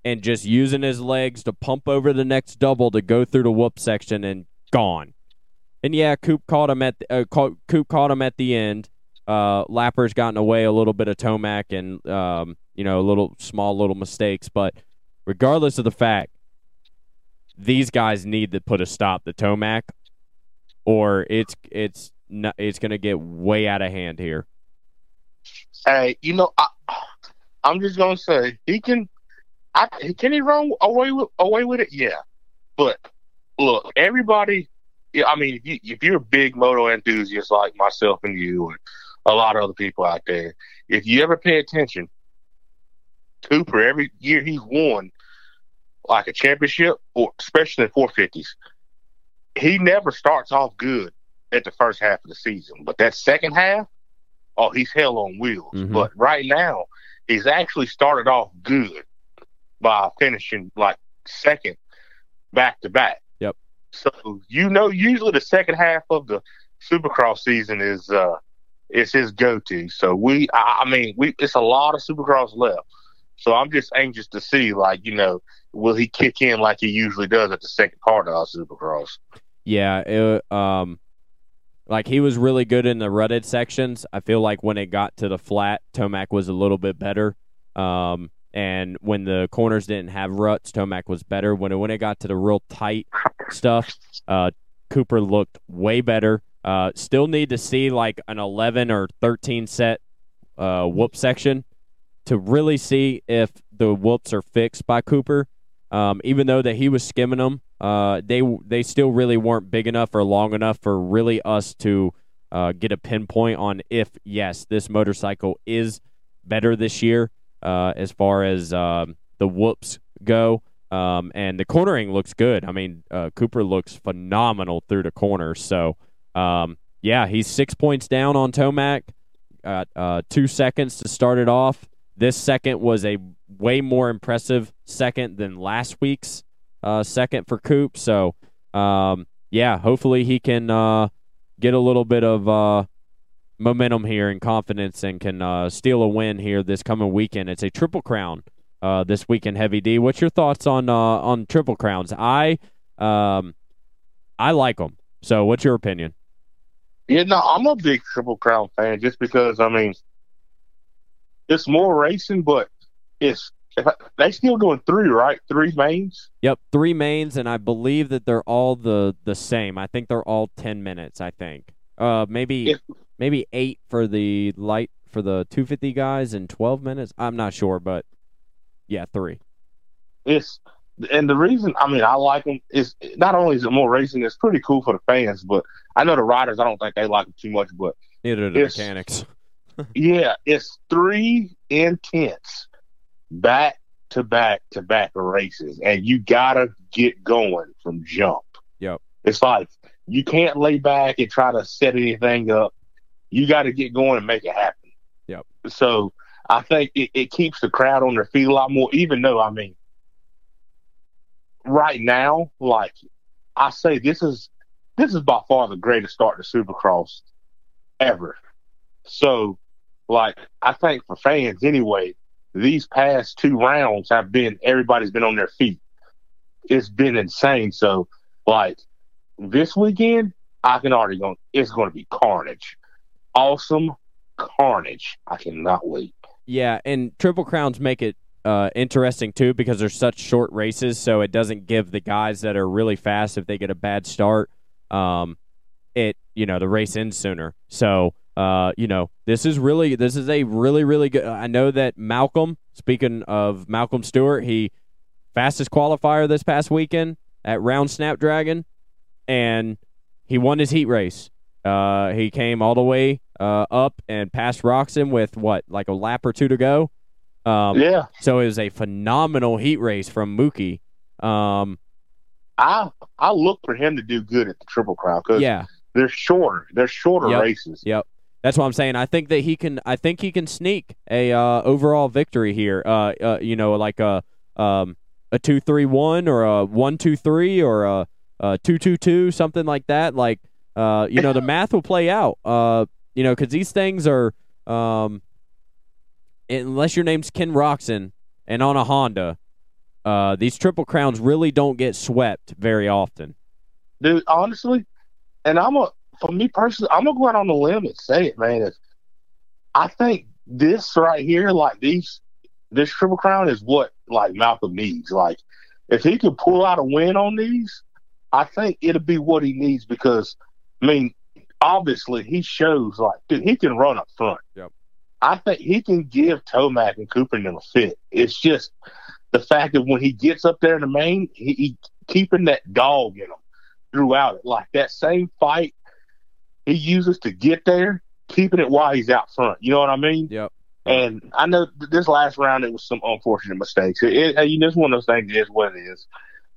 and just using his legs to pump over the next double to go through the whoop section and gone. And yeah, Coop caught him at the, uh, Coop caught him at the end. Uh, Lapper's gotten away a little bit of Tomac and um, you know, little small little mistakes, but regardless of the fact, these guys need to put a stop to Tomac, or it's it's not, it's going to get way out of hand here. Hey, you know, I, I'm just gonna say he can. I, can he run away with away with it? Yeah, but look, everybody. I mean, if you if you're a big moto enthusiast like myself and you and a lot of other people out there, if you ever pay attention, Cooper every year he's won like a championship, or especially in 450s. He never starts off good at the first half of the season, but that second half, oh, he's hell on wheels. Mm-hmm. But right now, he's actually started off good by finishing like second back to back. Yep. So you know, usually the second half of the Supercross season is uh is his go to. So we, I, I mean, we it's a lot of Supercross left. So I'm just anxious to see, like, you know, will he kick in like he usually does at the second part of our Supercross? Yeah, it, um, like he was really good in the rutted sections. I feel like when it got to the flat, Tomac was a little bit better. Um, and when the corners didn't have ruts, Tomac was better. When it, when it got to the real tight stuff, uh, Cooper looked way better. Uh, still need to see like an 11 or 13 set uh, whoop section to really see if the whoops are fixed by Cooper. Um, even though that he was skimming them, uh, they they still really weren't big enough or long enough for really us to uh, get a pinpoint on if yes, this motorcycle is better this year uh, as far as um, the whoops go. Um, and the cornering looks good. I mean, uh, Cooper looks phenomenal through the corner. So, um, yeah, he's six points down on Tomac. Got uh, two seconds to start it off. This second was a way more impressive second than last week's uh, second for Coop. So, um, yeah, hopefully he can uh, get a little bit of uh, momentum here and confidence and can uh, steal a win here this coming weekend. It's a triple crown uh, this weekend, Heavy D. What's your thoughts on uh, on triple crowns? I um, I like them. So, what's your opinion? Yeah, no, I'm a big triple crown fan just because I mean it's more racing, but it's they still doing three, right? Three mains. Yep, three mains, and I believe that they're all the the same. I think they're all ten minutes. I think, uh, maybe if, maybe eight for the light for the two fifty guys in twelve minutes. I'm not sure, but yeah, three. It's and the reason I mean I like them is not only is it more racing, it's pretty cool for the fans, but I know the riders. I don't think they like them too much, but neither do the mechanics yeah, it's three intense back to back to back races, and you gotta get going from jump. Yep. It's like you can't lay back and try to set anything up. You got to get going and make it happen. Yep. So I think it, it keeps the crowd on their feet a lot more. Even though I mean, right now, like I say, this is this is by far the greatest start to Supercross ever. So like I think for fans anyway, these past two rounds have been everybody's been on their feet. It's been insane. So like this weekend, I can already go. It's going to be carnage, awesome carnage. I cannot wait. Yeah, and triple crowns make it uh, interesting too because they're such short races, so it doesn't give the guys that are really fast if they get a bad start. Um, it you know the race ends sooner, so uh, you know, this is really this is a really really good. I know that Malcolm. Speaking of Malcolm Stewart, he fastest qualifier this past weekend at Round Snapdragon, and he won his heat race. Uh, he came all the way uh, up and passed Roczen with what, like a lap or two to go. Um, Yeah, So it was a phenomenal heat race from Mookie. Um, I I look for him to do good at the Triple Crown because yeah, they're shorter. They're shorter Yep. races. Yep. That's what I'm saying. I think that he can. I think he can sneak a uh, overall victory here. Uh, uh, you know, like a um, a two three one or a one two three or a, a two two two, something like that. Like, uh, you know, the math will play out. Uh, you know, because these things are, um, unless your name's Ken Roczen and on a Honda, uh, these triple crowns really don't get swept very often. dude. Honestly, and I'm a for me personally, I'm gonna go out on the limb and say it, man. I think this right here, like these, this Triple Crown is what like Malcolm needs. Like, if he could pull out a win on these, I think it'll be what he needs because, I mean, obviously he shows like, dude, he can run up front. Yep. I think he can give Tomac and Cooper a fit. It's just the fact that when he gets up there in the main, he, he keeping that dog in him throughout it. Like that same fight he uses to get there, keeping it while he's out front. You know what I mean? Yep. And I know th- this last round it was some unfortunate mistakes. It, it, you know, it's one of those things. It is what it is.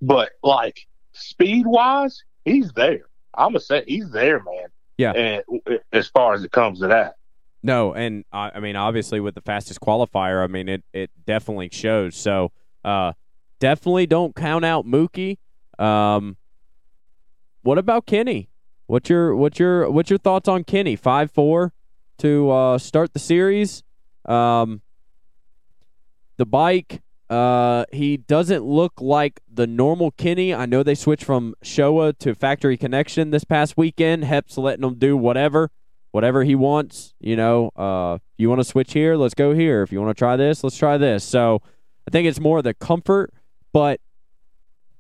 But like speed wise, he's there. I'm gonna say he's there, man. Yeah. And as far as it comes to that, No, and I, I mean, obviously, with the fastest qualifier, I mean, it, it definitely shows. So, uh, definitely don't count out Mookie. Um, what about Kenny? What's your what's your what's your thoughts on Kenny? Five four to uh, start the series. Um, the bike. Uh, he doesn't look like the normal Kenny. I know they switched from Showa to Factory Connection this past weekend. Hep's letting him do whatever whatever he wants. You know, uh, you want to switch here, let's go here. If you want to try this, let's try this. So I think it's more the comfort, but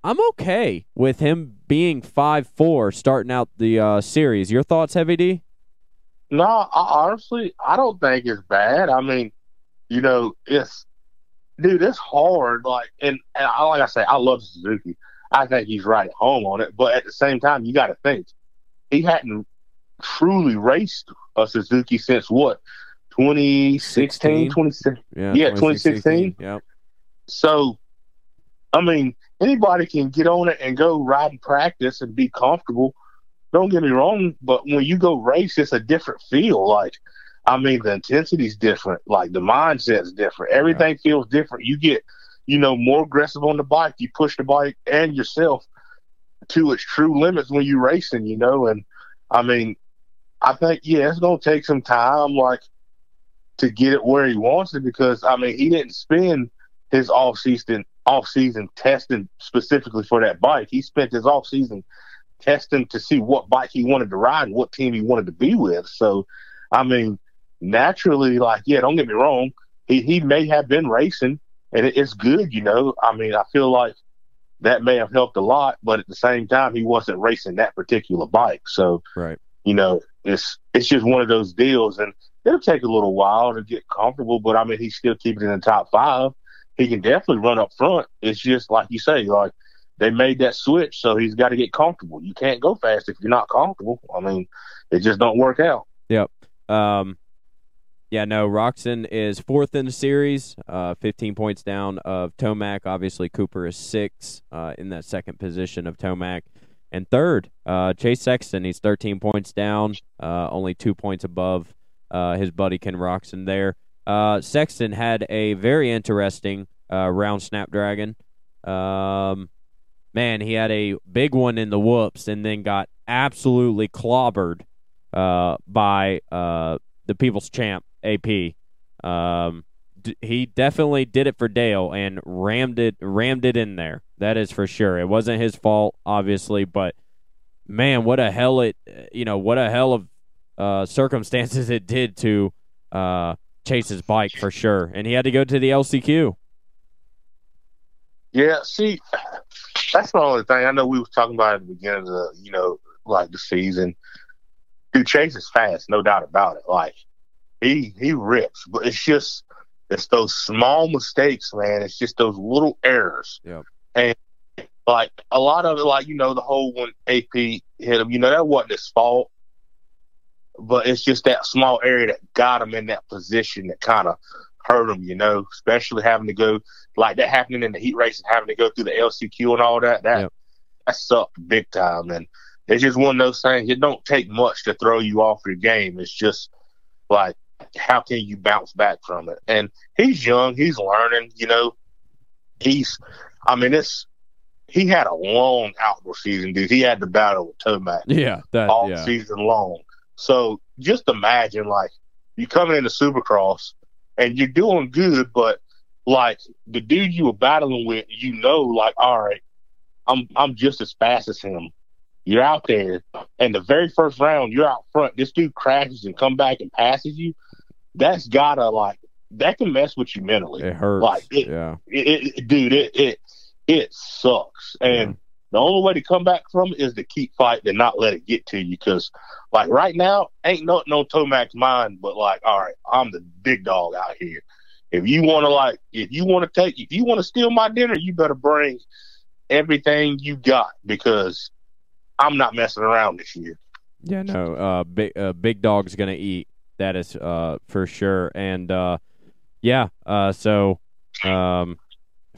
I'm okay with him being five four starting out the uh, series. Your thoughts, Heavy D? no, I, honestly, I don't think it's bad. I mean, you know, it's dude, it's hard. Like, and, and I, like I say, I love Suzuki. I think he's right at home on it. But at the same time, you got to think he hadn't truly raced a Suzuki since what 2016, 2016. Yeah, 2016. Yep. So, I mean, anybody can get on it and go ride and practice and be comfortable. Don't get me wrong, but when you go race, it's a different feel. Like, I mean, the intensity's different. Like, the mindset's different. Everything feels different. You get, you know, more aggressive on the bike. You push the bike and yourself to its true limits when you're racing, you know. And, I mean, I think, yeah, it's going to take some time, like, to get it where he wants it because, I mean, he didn't spend his off season off season testing specifically for that bike. He spent his off season testing to see what bike he wanted to ride and what team he wanted to be with. So, I mean, naturally, like, yeah, don't get me wrong, he he may have been racing and it, it's good, you know. I mean, I feel like that may have helped a lot, but at the same time, he wasn't racing that particular bike. So, Right. you know, it's it's just one of those deals, and it'll take a little while to get comfortable. But I mean, he's still keeping it in the top five. He can definitely run up front. It's just like you say, like they made that switch, so he's got to get comfortable. You can't go fast if you're not comfortable. I mean, it just don't work out. Yep. Um, yeah, no, Roczen is fourth in the series, uh, 15 points down of Tomac. Obviously, Cooper is six uh, in that second position of Tomac. And third, uh, Chase Sexton, he's 13 points down, uh, only two points above uh, his buddy Ken Roczen there. Uh, Sexton had a very interesting uh, round Snapdragon. Um, man, he had a big one in the whoops and then got absolutely clobbered uh, by uh, the People's Champ AP. Um, d- he definitely did it for Dale and rammed it rammed it in there. That is for sure. It wasn't his fault, obviously, but man, what a hell it you know what a hell of uh, circumstances it did to uh, Chase's bike for sure, and he had to go to the LCQ. Yeah, see, that's the only thing I know. We was talking about at the beginning of the, you know, like the season. Dude, Chase is fast, no doubt about it. Like he he rips, but it's just it's those small mistakes, man. It's just those little errors. Yep. And like a lot of it, like you know, the whole when AP hit him, you know, that wasn't his fault. But it's just that small area that got him in that position that kind of hurt him, you know, especially having to go like that happening in the heat race and having to go through the LCQ and all that. That Yep. that sucked big time. And it's just one of those things. It don't take much to throw you off your game. It's just like how can you bounce back from it? And he's young, he's learning, you know. He's I mean it's he had a long outdoor season, dude. He had to battle with Tomac Yeah, that all yeah. season long. So just imagine like you coming into Supercross and you're doing good, but like the dude you were battling with, you know, like all right, I'm I'm just as fast as him. You're out there, and the very first round, you're out front. This dude crashes and come back and passes you. That's gotta like that can mess with you mentally. It hurts. Like, it- yeah. It, it, dude, it it it sucks. And the only way to come back from it is to keep fighting and not let it get to you. Because like right now, ain't nothing on Tomac's mind, but like, all right, I'm the big dog out here. If you want to like, if you want to take, if you want to steal my dinner, you better bring everything you got because I'm not messing around this year. Yeah, no. Uh, big uh, big dog's gonna eat. That is uh for sure. And uh, yeah. Uh, so um,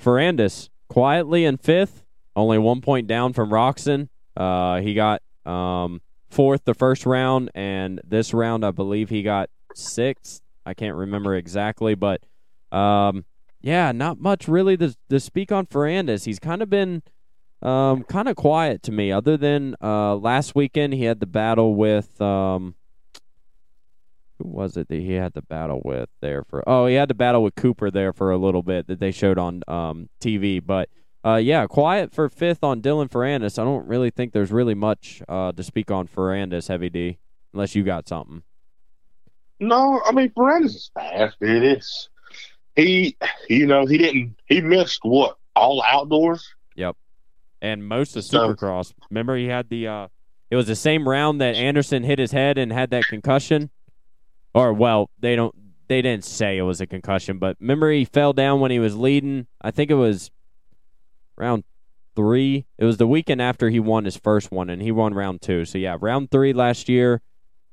Ferrandis quietly in fifth, only one point down from Roczen. Uh, he got um fourth the first round, and this round I believe he got sixth. I can't remember exactly, but um, yeah, not much really to to speak on Ferrandis. He's kind of been um, kind of quiet to me. Other than uh, last weekend, he had the battle with um, who was it that he had the battle with there for? Oh, he had the battle with Cooper there for a little bit that they showed on um, TV. But uh, yeah, quiet for fifth on Dylan Ferrandis. I don't really think there's really much uh, to speak on Ferrandis, Heavy D, unless you got something. No, I mean Ferrandis is fast, dude. It's he, you know, he didn't. He missed what all outdoors. And most of So- Supercross. Remember, he had the. Uh, it was the same round that Anderson hit his head and had that concussion. Or well, they don't. They didn't say it was a concussion, but remember he fell down when he was leading. I think it was round three. It was the weekend after he won his first one, and he won round two. So yeah, round three last year.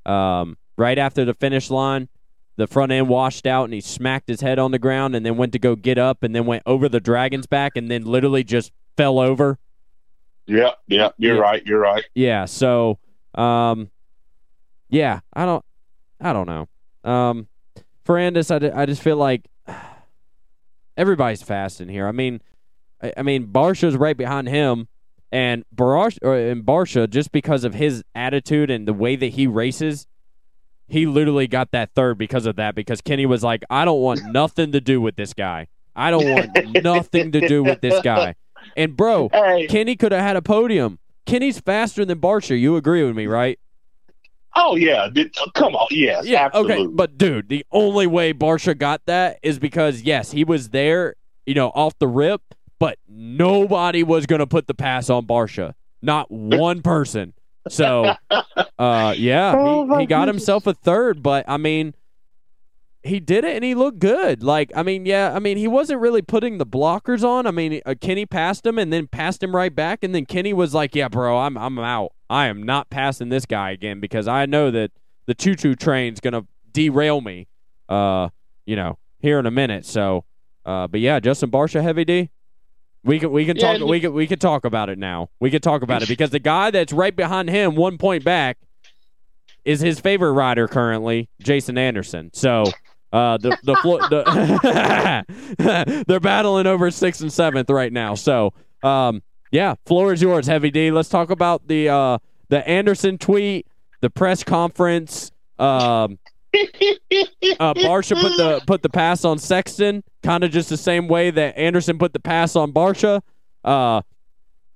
Um, right after the finish line, the front end washed out, and he smacked his head on the ground, and then went to go get up, and then went over the dragon's back, and then literally just fell over. Yep, yep. You're Yeah. right. You're right. Yeah, so um yeah, I don't I don't know. Um Ferrandis I, I just feel like everybody's fast in here. I mean I, I mean Barcia's right behind him and Barash or and Barcia just because of his attitude and the way that he races he literally got that third because of that because Kenny was like I don't want nothing to do with this guy. I don't want nothing to do with this guy. And bro, Hey, Kenny could have had a podium. Kenny's faster than Barcia. You agree with me, right? oh yeah. Come on. Yes, absolutely. Okay, but dude, the only way Barcia got that is because yes, he was there, you know, off the rip, but nobody was gonna put the pass on Barcia. Not one person. So, uh, yeah, Oh, he, he got himself a third, but I mean, he did it and he looked good. Like, I mean, yeah, I mean, he wasn't really putting the blockers on. I mean, uh, Kenny passed him and then passed him right back, and then Kenny was like, "Yeah, bro, I'm I'm out. I am not passing this guy again because I know that the choo choo train's gonna derail me. Uh, you know, here in a minute. So, uh, but yeah, Justin Barcia, heavy D. We can we can Yeah, talk we can we can talk about it now. We can talk about it because the guy that's right behind him, one point back, is his favorite rider currently, Jason Anderson. So uh, the the, flo- the they're battling over sixth and seventh right now. So um, yeah, floor is yours, Heavy D. Let's talk about the uh, the Anderson tweet, the press conference. Um, uh, Barcia put the put the pass on Sexton, kind of just the same way that Anderson put the pass on Barcia. Uh,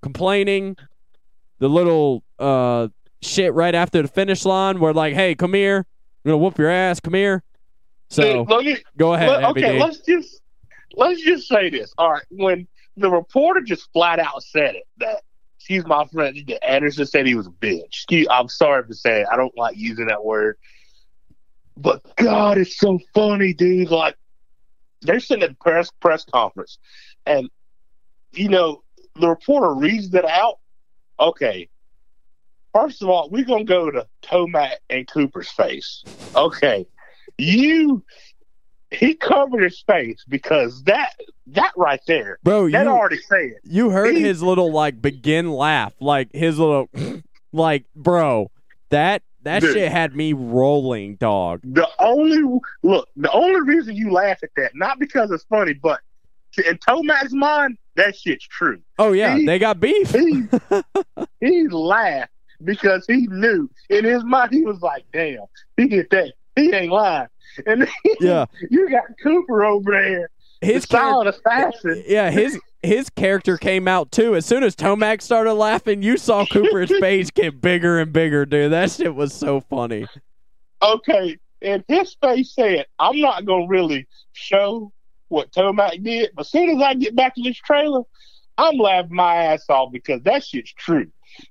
complaining, the little uh shit right after the finish line, where like, hey, come here, I'm gonna whoop your ass, come here. So me- go ahead, let- okay, let's just let's just say this. All right, when the reporter just flat out said it that excuse my friend, Anderson said he was a bitch. Excuse, I'm sorry to say it. I don't like using that word. But God, it's so funny, dude. Like they're sitting at the press press conference, and you know the reporter reads it out. Okay, first of all, we're gonna go to Tomac and Cooper's face. Okay, you he covered his face because that that right there, Bro, that you already said. you heard he- his little like begin laugh, like his little like bro, that that Dude. shit had me rolling, dog. The only look, the only reason you laugh at that, not because it's funny, but in Tomac's mind, that shit's true. Oh yeah, He- they got beef. He he laughed because he knew in his mind he was like, "Damn, he did that. He ain't lying." And then Yeah. you got Cooper over there, His the solid assassin. yeah, his his character came out too. As soon as Tomac started laughing, you saw Cooper's face get bigger and bigger, dude. That shit was so funny. Okay, and his face said, "I'm not gonna really show what Tomac did, but as soon as I get back to this trailer, I'm laughing my ass off because that shit's true."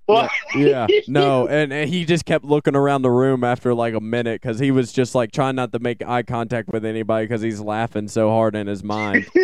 Like, Yeah, no, and, and he just kept looking around the room after like a minute because he was just like trying not to make eye contact with anybody because he's laughing so hard in his mind.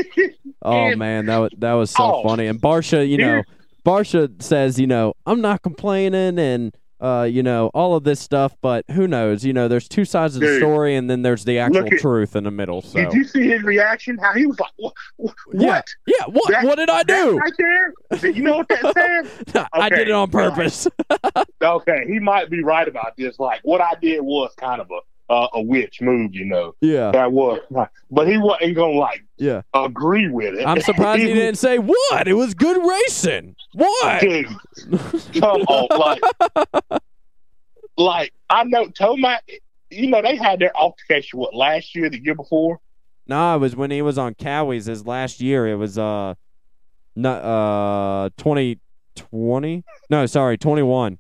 Oh And- man, that was that was so Oh. funny. And Barcia, you know, Barcia says, you know, I'm not complaining and uh, you know, all of this stuff, but who knows? You know, there's two sides of the Dude. story, and then there's the actual at- truth in the middle. So Did you see his reaction? How he was like, "What? what? yeah, yeah. What That- what did I do? right there? Did you know what that said? I did it on purpose. Okay, he might be right about this. Like what I did was kind of a uh, a witch move, you know. yeah, That was, but he wasn't gonna like yeah. agree with it. I'm surprised he didn't say what. It was good racing. What? Dude, come on, like, like I know Tomac. You know they had their altercation what last year, the year before. No, it was when he was on Kawi's his last year. It was uh, not uh, twenty twenty. No, sorry, twenty one.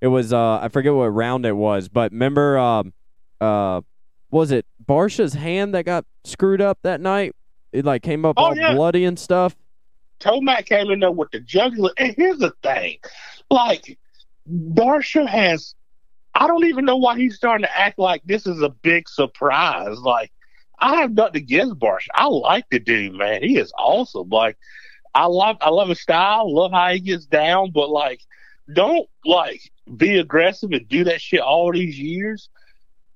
It was uh, I forget what round it was, but remember um, uh, was it Barcia's hand that got screwed up that night? It like came up Oh, all yeah. bloody and stuff. Tomac came in there with the jugular. And here's the thing, like Barcia has. I don't even know why he's starting to act like this is a big surprise. Like I have nothing against Barcia. I like the dude, man. He is awesome. Like I love, I love his style. Love how he gets down. But like, don't like be aggressive and do that shit all these years.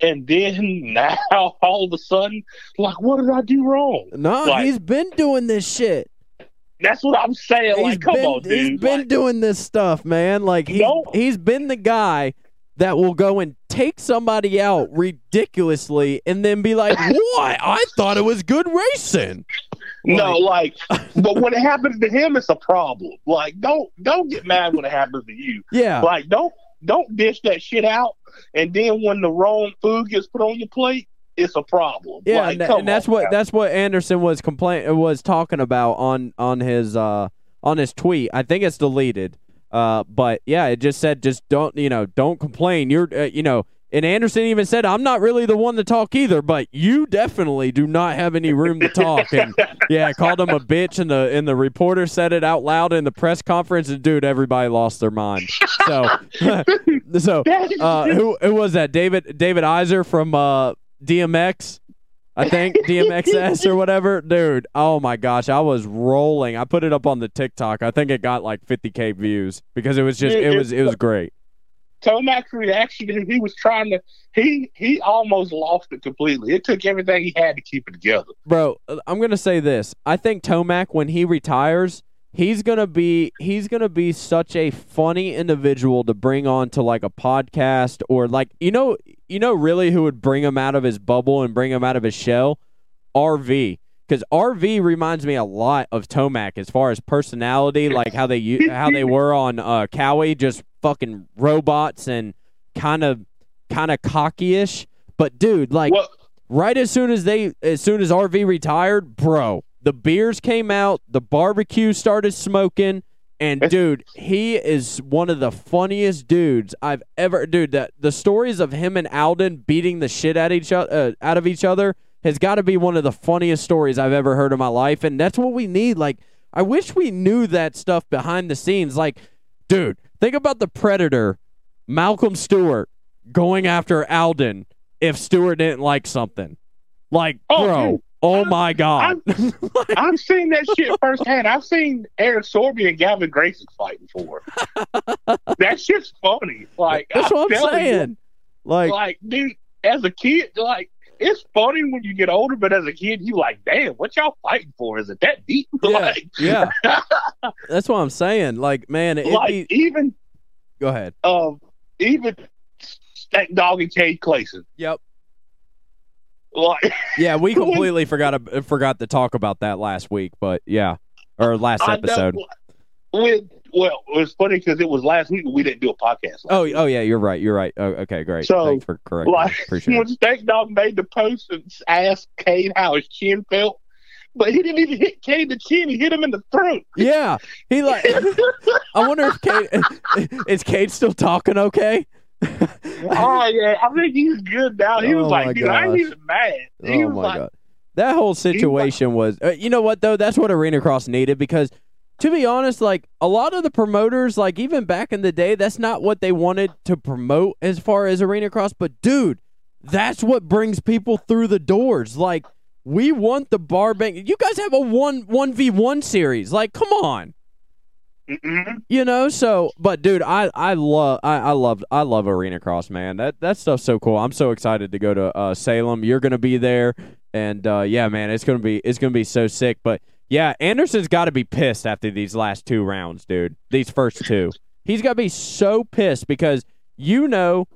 And then now, all of a sudden, like, what did I do wrong? No, Like- he's been doing this shit. That's what I'm saying. He's like, come been on, dude. he's been Like, doing this stuff, man. Like he's No. he's been the guy that will go and take somebody out ridiculously and then be like, "What? I thought it was good racing." No, like, but when it happens to him, it's a problem. Like, don't don't get mad when it happens to you. Yeah, Like, don't don't dish that shit out, and then when the wrong food gets put on your plate, it's a problem. yeah, like, and, and that's on, what that's what Anderson was complain was talking about on on his uh on his tweet. I think it's deleted. Uh, but yeah, it just said just don't you know don't complain. You're uh, you know. And Anderson even said, "I'm not really the one to talk either, but you definitely do not have any room to talk." And yeah, called him a bitch, and the and the reporter said it out loud in the press conference, and dude, everybody lost their mind. So, so uh, who who was that? David David Iser from uh, DMX, I think DMXS or whatever. Dude, oh my gosh, I was rolling. I put it up on the TikTok. I think it got like 50k views because it was just it was it was great. Tomac's reaction, he was trying to. He he almost lost it completely. It took everything he had to keep it together. Bro, I'm gonna say this. I think Tomac, when he retires, he's gonna be he's gonna be such a funny individual to bring on to like a podcast or like you know you know really who would bring him out of his bubble and bring him out of his shell? RV. Because RV reminds me a lot of Tomac as far as personality, like how they how they were on uh, Kawi, just fucking robots and kind of kind of cocky-ish. But dude, like well, right as soon as they as soon as RV retired, bro, the beers came out, the barbecue started smoking, and dude, he is one of the funniest dudes I've ever dude, that the stories of him and Alden beating the shit out each other uh, out of each other has got to be one of the funniest stories I've ever heard in my life and that's what we need like I wish we knew that stuff behind the scenes like dude, think about the Predator, Malcolm Stewart going after Alden if Stewart didn't like something. Like, Oh, bro, dude. oh my god. I've seen that shit firsthand. I've seen Eric Sorby and Gavin Grayson fighting for. it. that shit's funny. Like That's what I'm telling you, saying. Like, like, dude, as a kid, like it's funny when you get older, but as a kid, you like, damn, what y'all fighting for? Is it that deep? Yeah, Like, yeah. That's what I'm saying. Like, man, it like be, even go ahead. um even that dog and Cade Clason. Yep. Like Yeah, we completely forgot to, forgot to talk about that last week, but yeah, or last episode. know, with well, it was funny because it was last week, we didn't do a podcast. Oh, week. oh yeah, you're right. You're right. Oh, okay, great. So, Thanks for correcting. like Appreciate when. Steak Dog made the post and asked Cade how his chin felt, but he didn't even hit Cade the chin; he hit him in the throat. Yeah, he like. I wonder if Cade is Cade still talking okay. oh yeah, I think he's good now. He was Oh, my like, dude, I ain't even mad. He oh was my like, god, that whole situation was. Uh, you know what though? That's what Arena Cross needed because, to be honest, like a lot of the promoters, like even back in the day, that's not what they wanted to promote as far as Arena Cross. But dude, that's what brings people through the doors. Like we want the bar bank. You guys have a one one v one series. Like, come on. mm You know, so but dude, I I love I, I love I love Arena Cross, man. That that stuff's so cool. I'm so excited to go to uh, Salem. You're gonna be there, and uh, yeah, man, it's gonna be it's gonna be so sick. But yeah, Anderson's got to be pissed after these last two rounds, dude. These first two, he's got to be so pissed because you know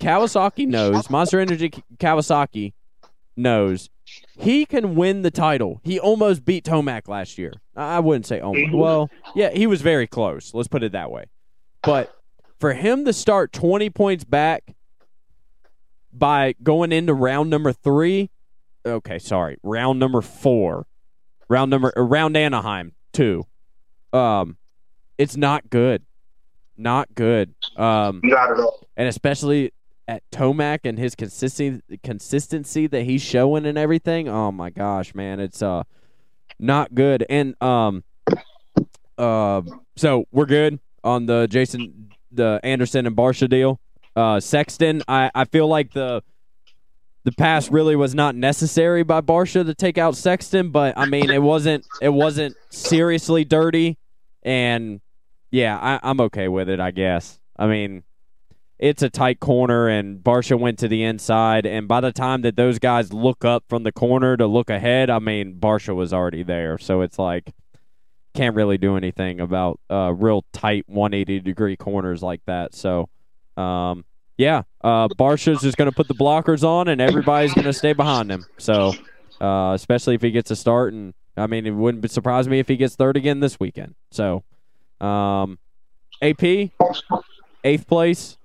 Kawasaki knows Monster Energy Kawasaki knows he can win the title. He almost beat Tomac last year. I wouldn't say almost. Mhm. Well, yeah, he was very close. Let's put it that way. But for him to start 20 points back by going into round number three, okay, sorry, round number four, round number uh, round Anaheim two, um, it's not good, not good. Um, not at all. and especially at Tomac and his consistency consistency that he's showing and everything. Oh my gosh, man, it's uh not good. And um uh so we're good on the Jason the Anderson and Barcia deal. Uh Sexton, I I feel like the the pass really was not necessary by Barcia to take out Sexton, but I mean it wasn't it wasn't seriously dirty and yeah, I, I'm okay with it, I guess. I mean, it's a tight corner, and Barcia went to the inside. And by the time that those guys look up from the corner to look ahead, I mean, Barcia was already there. So it's like, can't really do anything about uh, real tight 180 degree corners like that. So, um, yeah, uh, Barcia's just going to put the blockers on, and everybody's going to stay behind him. So, uh, especially if he gets a start, and I mean, it wouldn't surprise me if he gets third again this weekend. So, um, AP, eighth place.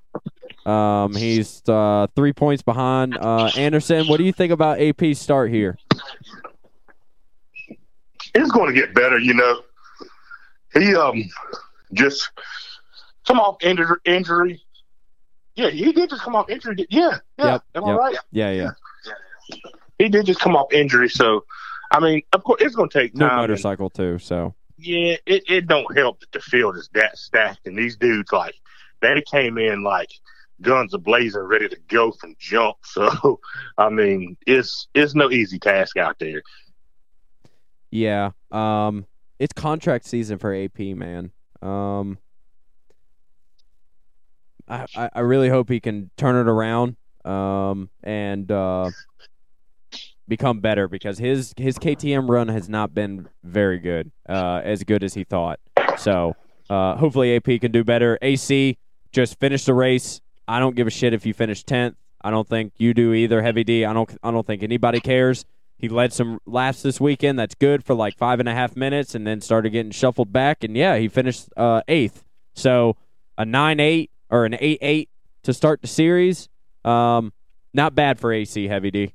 Um, he's uh, three points behind uh, Anderson. What do you think about AP's start here? It's going to get better, you know. He um just come off injury. injury. Yeah, he did just come off injury. Yeah, yeah. Yep, am I right? Yeah, yeah. He did just come off injury, so I mean, of course, it's going to take New time. and- motorcycle too. So yeah, it, it don't help that the field is that stacked, and these dudes like they came in like guns a blazing, ready to go from jump. So, I mean, it's it's no easy task out there. yeah. Um, it's contract season for AP, man. Um, I I, really hope he can turn it around. Um, and uh, become better because his his KTM run has not been very good, uh, as good as he thought. So uh, hopefully AP can do better. AC just finished the race. I don't give a shit if you finish tenth. I don't think you do either. Heavy D. I don't. I don't think anybody cares. He led some laps this weekend. That's good for like five and a half minutes, and then started getting shuffled back. And yeah, he finished uh, eighth. So a nine eight or an eight eight to start the series. Um, not bad for AC Heavy D.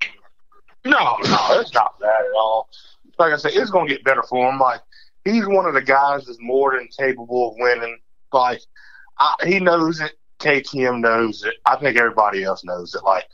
No, no, it's not bad at all. Like I said, it's going to get better for him. Like he's one of the guys that's more than capable of winning. Like I, he knows it. KTM knows it. I think everybody else knows it. Like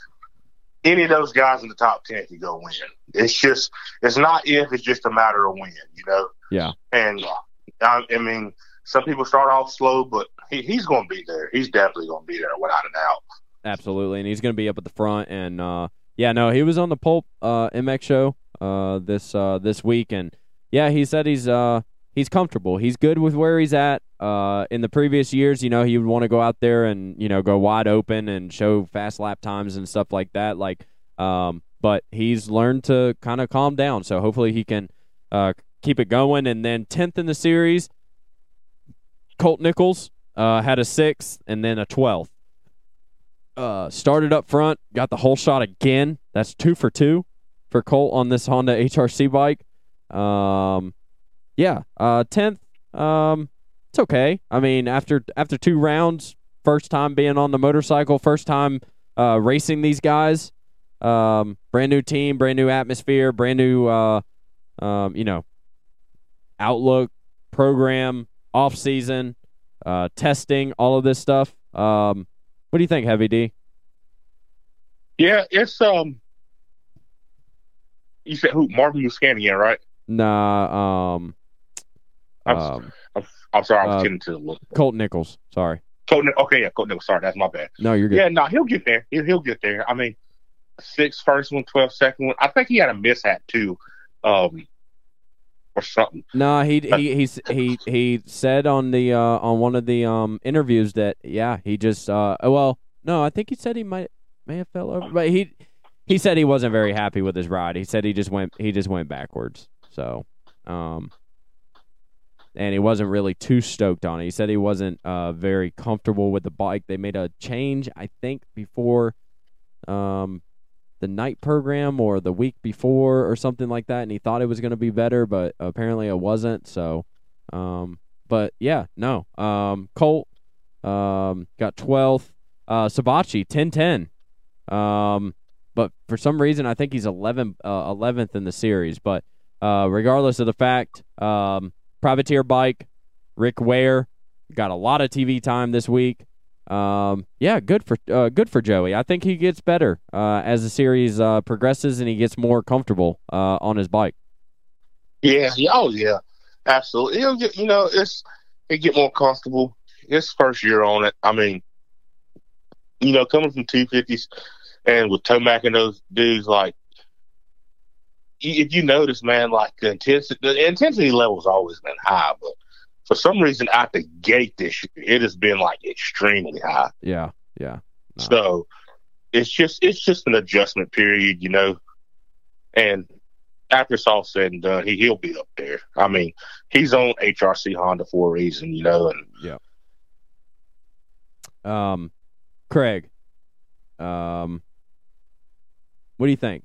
any of those guys in the top ten can go win. It's just it's not if. It's just a matter of when. You know. Yeah. And uh, I, I mean, some people start off slow, but he, he's going to be there. He's definitely going to be there without a doubt. Absolutely, and he's going to be up at the front. And uh, yeah, no, he was on the Pulp uh, MX show uh, this uh, this week, and yeah, he said he's uh, he's comfortable. He's good with where he's at. Uh, in the previous years, you know, he would want to go out there and you know go wide open and show fast lap times and stuff like that. Like, um, but he's learned to kind of calm down. So hopefully he can uh, keep it going. And then tenth in the series, Colt Nichols uh, had a sixth and then a twelfth. Uh, started up front, got the whole shot again. That's two for two for Colt on this Honda HRC bike. Um, yeah, uh, tenth. Um, it's okay. I mean, after after two rounds, first time being on the motorcycle, first time uh, racing these guys. Um, brand new team, brand new atmosphere, brand new, uh, um, you know, outlook, program, off season, uh, testing, all of this stuff. Um, what do you think, Heavy D? Yeah, it's um. You said who? Marvin Musquin, right? Nah. Um. I'm, um, I'm, I'm sorry, I was uh, getting to the look. Colt Nichols. Sorry. Colt, okay, yeah, Colt Nichols. Sorry, that's my bad. No, you're good. Yeah, no, he'll get there. He'll, he'll get there. I mean, six first one, 12 second one. I think he had a mishap too, um, or something. No, he he he he he said on the uh on one of the um interviews that yeah he just uh well no I think he said he might may have fell over but he he said he wasn't very happy with his ride. He said he just went he just went backwards. So um and he wasn't really too stoked on it. He said he wasn't uh very comfortable with the bike. They made a change I think before um the night program or the week before or something like that and he thought it was going to be better but apparently it wasn't so um but yeah no. Um Colt um got 12th uh Savatgy 10-10 um but for some reason I think he's 11 uh, 11th in the series but uh regardless of the fact um privateer bike Rick Ware got a lot of TV time this week um, yeah, good for uh, good for Joey. I think he gets better uh, as the series uh, progresses and he gets more comfortable uh, on his bike. Yeah, oh yeah, absolutely. He'll get, you know, it's he get more comfortable. His first year on it. I mean, you know, coming from two fifties and with Tomac and those dudes, like, if you notice, man, like the intensity, the intensity level's always been high, but for some reason, out the gate this year, it has been like extremely high. Yeah, yeah. No. So it's just it's just an adjustment period, you know. And after it's all said and done, he he'll be up there. I mean, he's on HRC Honda for a reason, you know. And Um, Craig, um, what do you think?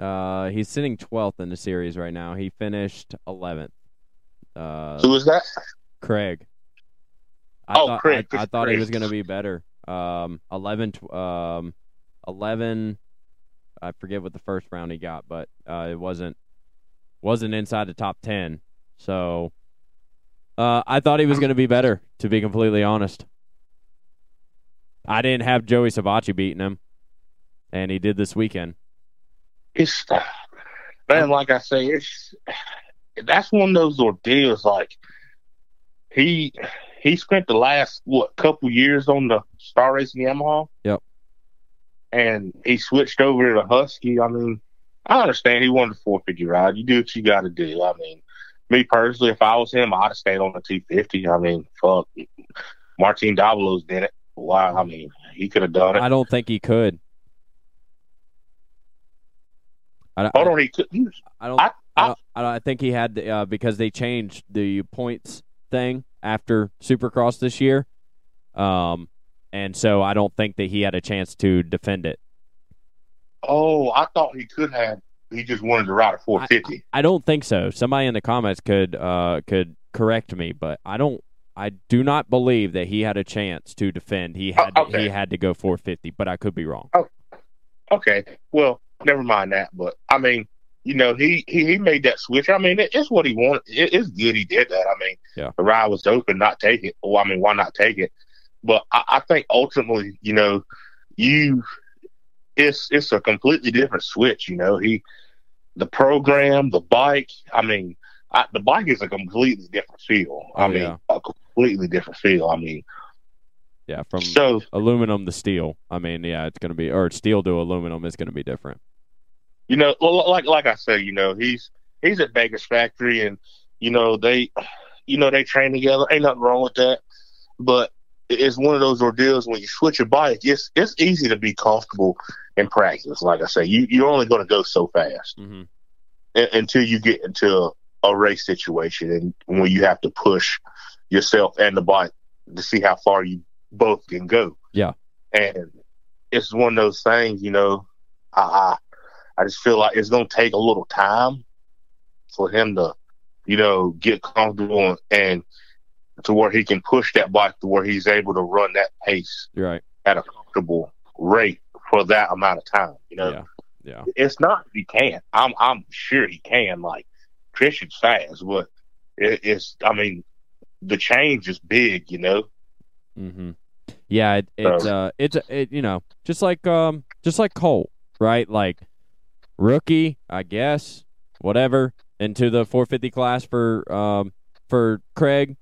Uh, he's sitting 12th in the series right now. He finished 11th. Uh, who is that? Craig. I Oh, thought, Craig, I, I thought he was going to be better. Um, 11, tw- um, 11. I forget what the first round he got, but uh, it wasn't wasn't inside the top 10. So uh, I thought he was going to be better, to be completely honest. I didn't have Joey Savatgy beating him, and he did this weekend. It's man, like I say, it's that's one of those ordeals. Like he he spent the last what couple years on the Star Racing Yamaha. Yep. And he switched over to the Husky. I mean, I understand he wanted a 450 ride. You do what you got to do. I mean, me personally, if I was him, I'd have stayed on the 250. I mean, fuck, Martin Davalos did it. Wow, I mean, he could have done it. I don't think he could. I, don't- Hold on, he could. he was- I don't. I- I, I- don't, I, don't, I think he had uh, because they changed the points thing after Supercross this year, um, and so I don't think that he had a chance to defend it. Oh, I thought he could have. He just wanted to ride a 450. I don't think so. Somebody in the comments could uh, could correct me, but I don't. I do not believe that he had a chance to defend. He had Oh, okay. he had to go 450, but I could be wrong. Oh, Okay, well, never mind that. But I mean, you know, he he, he made that switch. I mean, it, it's what he wanted. It, it's good he did that. I mean, Yeah. the ride was open, not take it. Well, I mean, why not take it? But I, I think ultimately, you know, you it's it's a completely different switch. You know, he the program, the bike. I mean, I, the bike is a completely different feel. I Oh, mean, yeah. a completely different feel. I mean, Yeah, from so aluminum to steel. I mean, yeah, it's going to be, or steel to aluminum is going to be different. You know, like like I said, you know, he's he's at Baker's Factory, and you know they, you know, they train together. Ain't nothing wrong with that, but it's one of those ordeals when you switch a bike. It's it's easy to be comfortable in practice. Like I say, you you're only going to go so fast hmm u- until you get into a, a race situation, and when you have to push yourself and the bike to see how far you both can go. Yeah. and it's one of those things, you know. I I, I just feel like it's going to take a little time for him to, you know, get comfortable and to where he can push that bike to where he's able to run that pace right. at a comfortable rate for that amount of time. You know, Yeah. Yeah. it's not he can't. I'm I'm sure he can. Like Christian's fast, but it, it's I mean the change is big. You know. hmm Yeah, it, it's So- uh, it's it, you know, just like um, just like Colt, right? Like rookie, I guess, whatever, into the 450 class for um for Craig.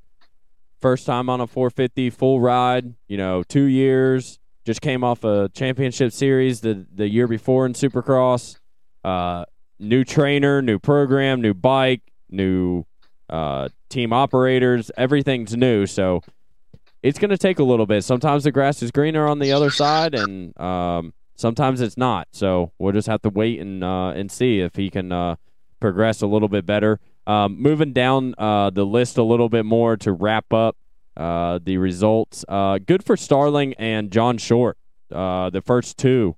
First time on a 450 full ride, you know, two years. Just came off a championship series the the year before in Supercross. Uh, new trainer, new program, new bike, new uh, team operators. Everything's new, so it's going to take a little bit. Sometimes the grass is greener on the other side, and um, sometimes it's not. So we'll just have to wait and uh, and see if he can uh, progress a little bit better. Um, moving down uh, the list a little bit more to wrap up uh, the results. Uh, good for Starling and John Short. Uh, the first two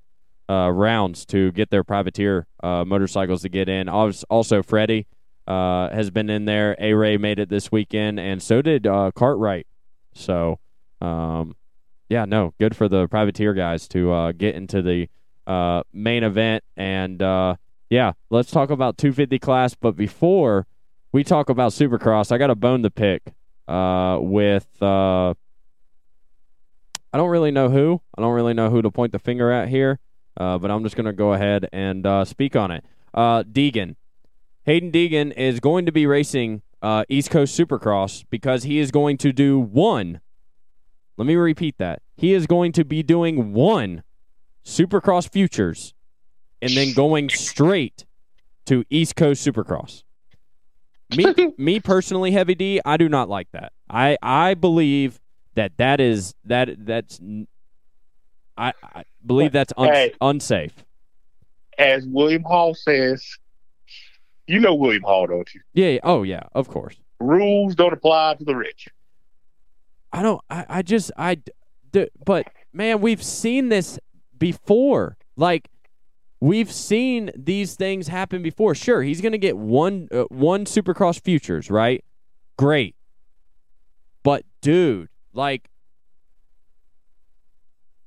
rounds to get their privateer motorcycles to get in. Also, Freddie has been in there. A Ray made it this weekend, and so did Cartwright. So, um, yeah, no, good for the privateer guys to uh, get into the uh, main event. And uh, yeah, let's talk about 250 class. But before we talk about Supercross, I got a bone to pick uh, with. Uh, I don't really know who. I don't really know who to point the finger at here, uh, but I'm just going to go ahead and speak on it. Deegan. Haiden Deegan is going to be racing East Coast Supercross because he is going to do one. Let me repeat that. He is going to be doing one Supercross Futures and then going straight to East Coast Supercross. Me, me personally, Heavy D, I do not like that. I, I believe that that is that that's I, I believe that's un, Hey. unsafe. As William Hall says, you know William Hall, don't you? Yeah, yeah. Oh yeah. Of course. Rules don't apply to the rich. I don't. I, I just. I. but man, we've seen this before. Like we've seen these things happen before. Sure, he's gonna get one uh, one Supercross futures, right? Great. But dude, like.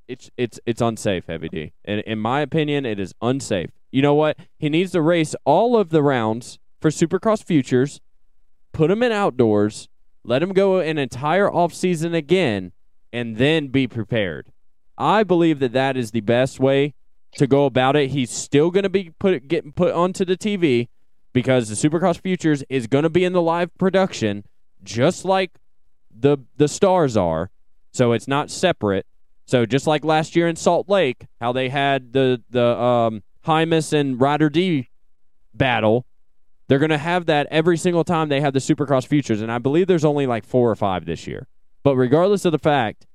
It's it's it's unsafe, Heavy D. And in my opinion, it is unsafe. You know what? He needs to race all of the rounds for Supercross Futures, put him in outdoors, let him go an entire off season again, and then be prepared. I believe that that is the best way to go about it. He's still going to be put getting put onto the TV because the Supercross Futures is going to be in the live production, just like the the stars are. So it's not separate. So just like last year in Salt Lake, how they had the the um, Hymas and Ryder D battle, they're going to have that every single time they have the Supercross Futures, and I believe there's only like four or five this year. But regardless of the fact,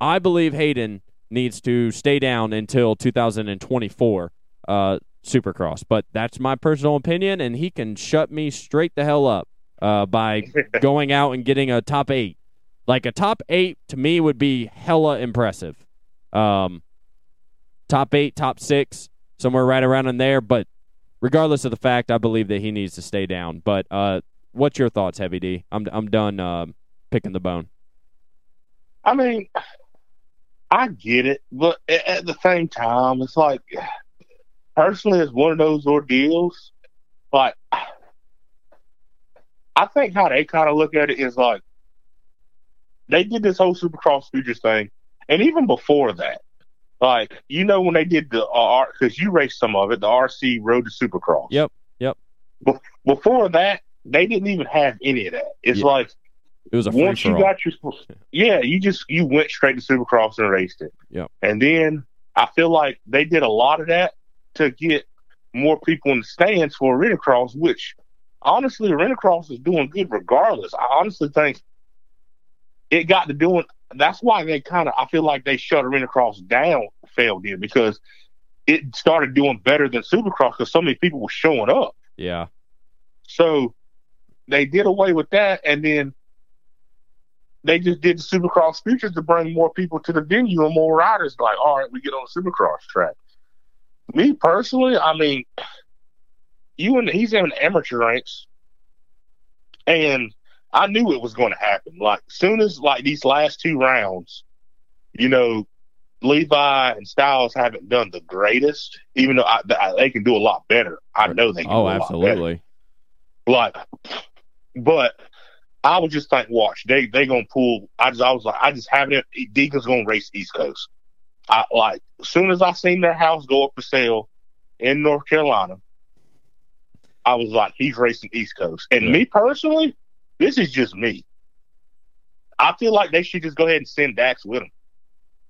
I believe Haiden needs to stay down until 2024 uh, Supercross. But that's my personal opinion, and he can shut me straight the hell up uh, by going out and getting a top eight. Like a top eight to me would be hella impressive. Um, top eight, top six, somewhere right around in there. But regardless of the fact, I believe that he needs to stay down. But uh, what's your thoughts, Heavy D? I'm I'm done um, picking the bone. I mean, I get it, but at the same time, it's like personally, it's one of those ordeals. Like, I think how they kind of look at it is like they did this whole Supercross Futures thing, and even before that, like you know when they did the uh, R because you raced some of it, the RC Road to Supercross. Yep, yep. Be- before that, they didn't even have any of that. It's Yeah. like It was a once you got your yeah, you just you went straight to Supercross and raced it. Yep. And then I feel like they did a lot of that to get more people in the stands for Arena Cross, which honestly Arena Cross is doing good regardless. I honestly think it got to doing that's why they kind of I feel like they shut Arena Cross down failed in because it started doing better than Supercross because so many people were showing up. yeah, So they did away with that, and then they just did the Supercross Futures to bring more people to the venue and more riders. Like, all right, we get on the Supercross track. Me personally, I mean, you and he's in amateur ranks, and I knew it was going to happen. Like, soon as like these last two rounds, you know, Levi and Stilez haven't done the greatest, even though I, I, they can do a lot better. I know they can. oh, do a lot absolutely. Like, but I was just like, watch, they they gonna pull. I just I was like, I just have it. Deegan's gonna race East Coast. I like as soon as I seen their house go up for sale in North Carolina, I was like, he's racing East Coast. And Yeah. me personally, this is just me. I feel like they should just go ahead and send Dax with him.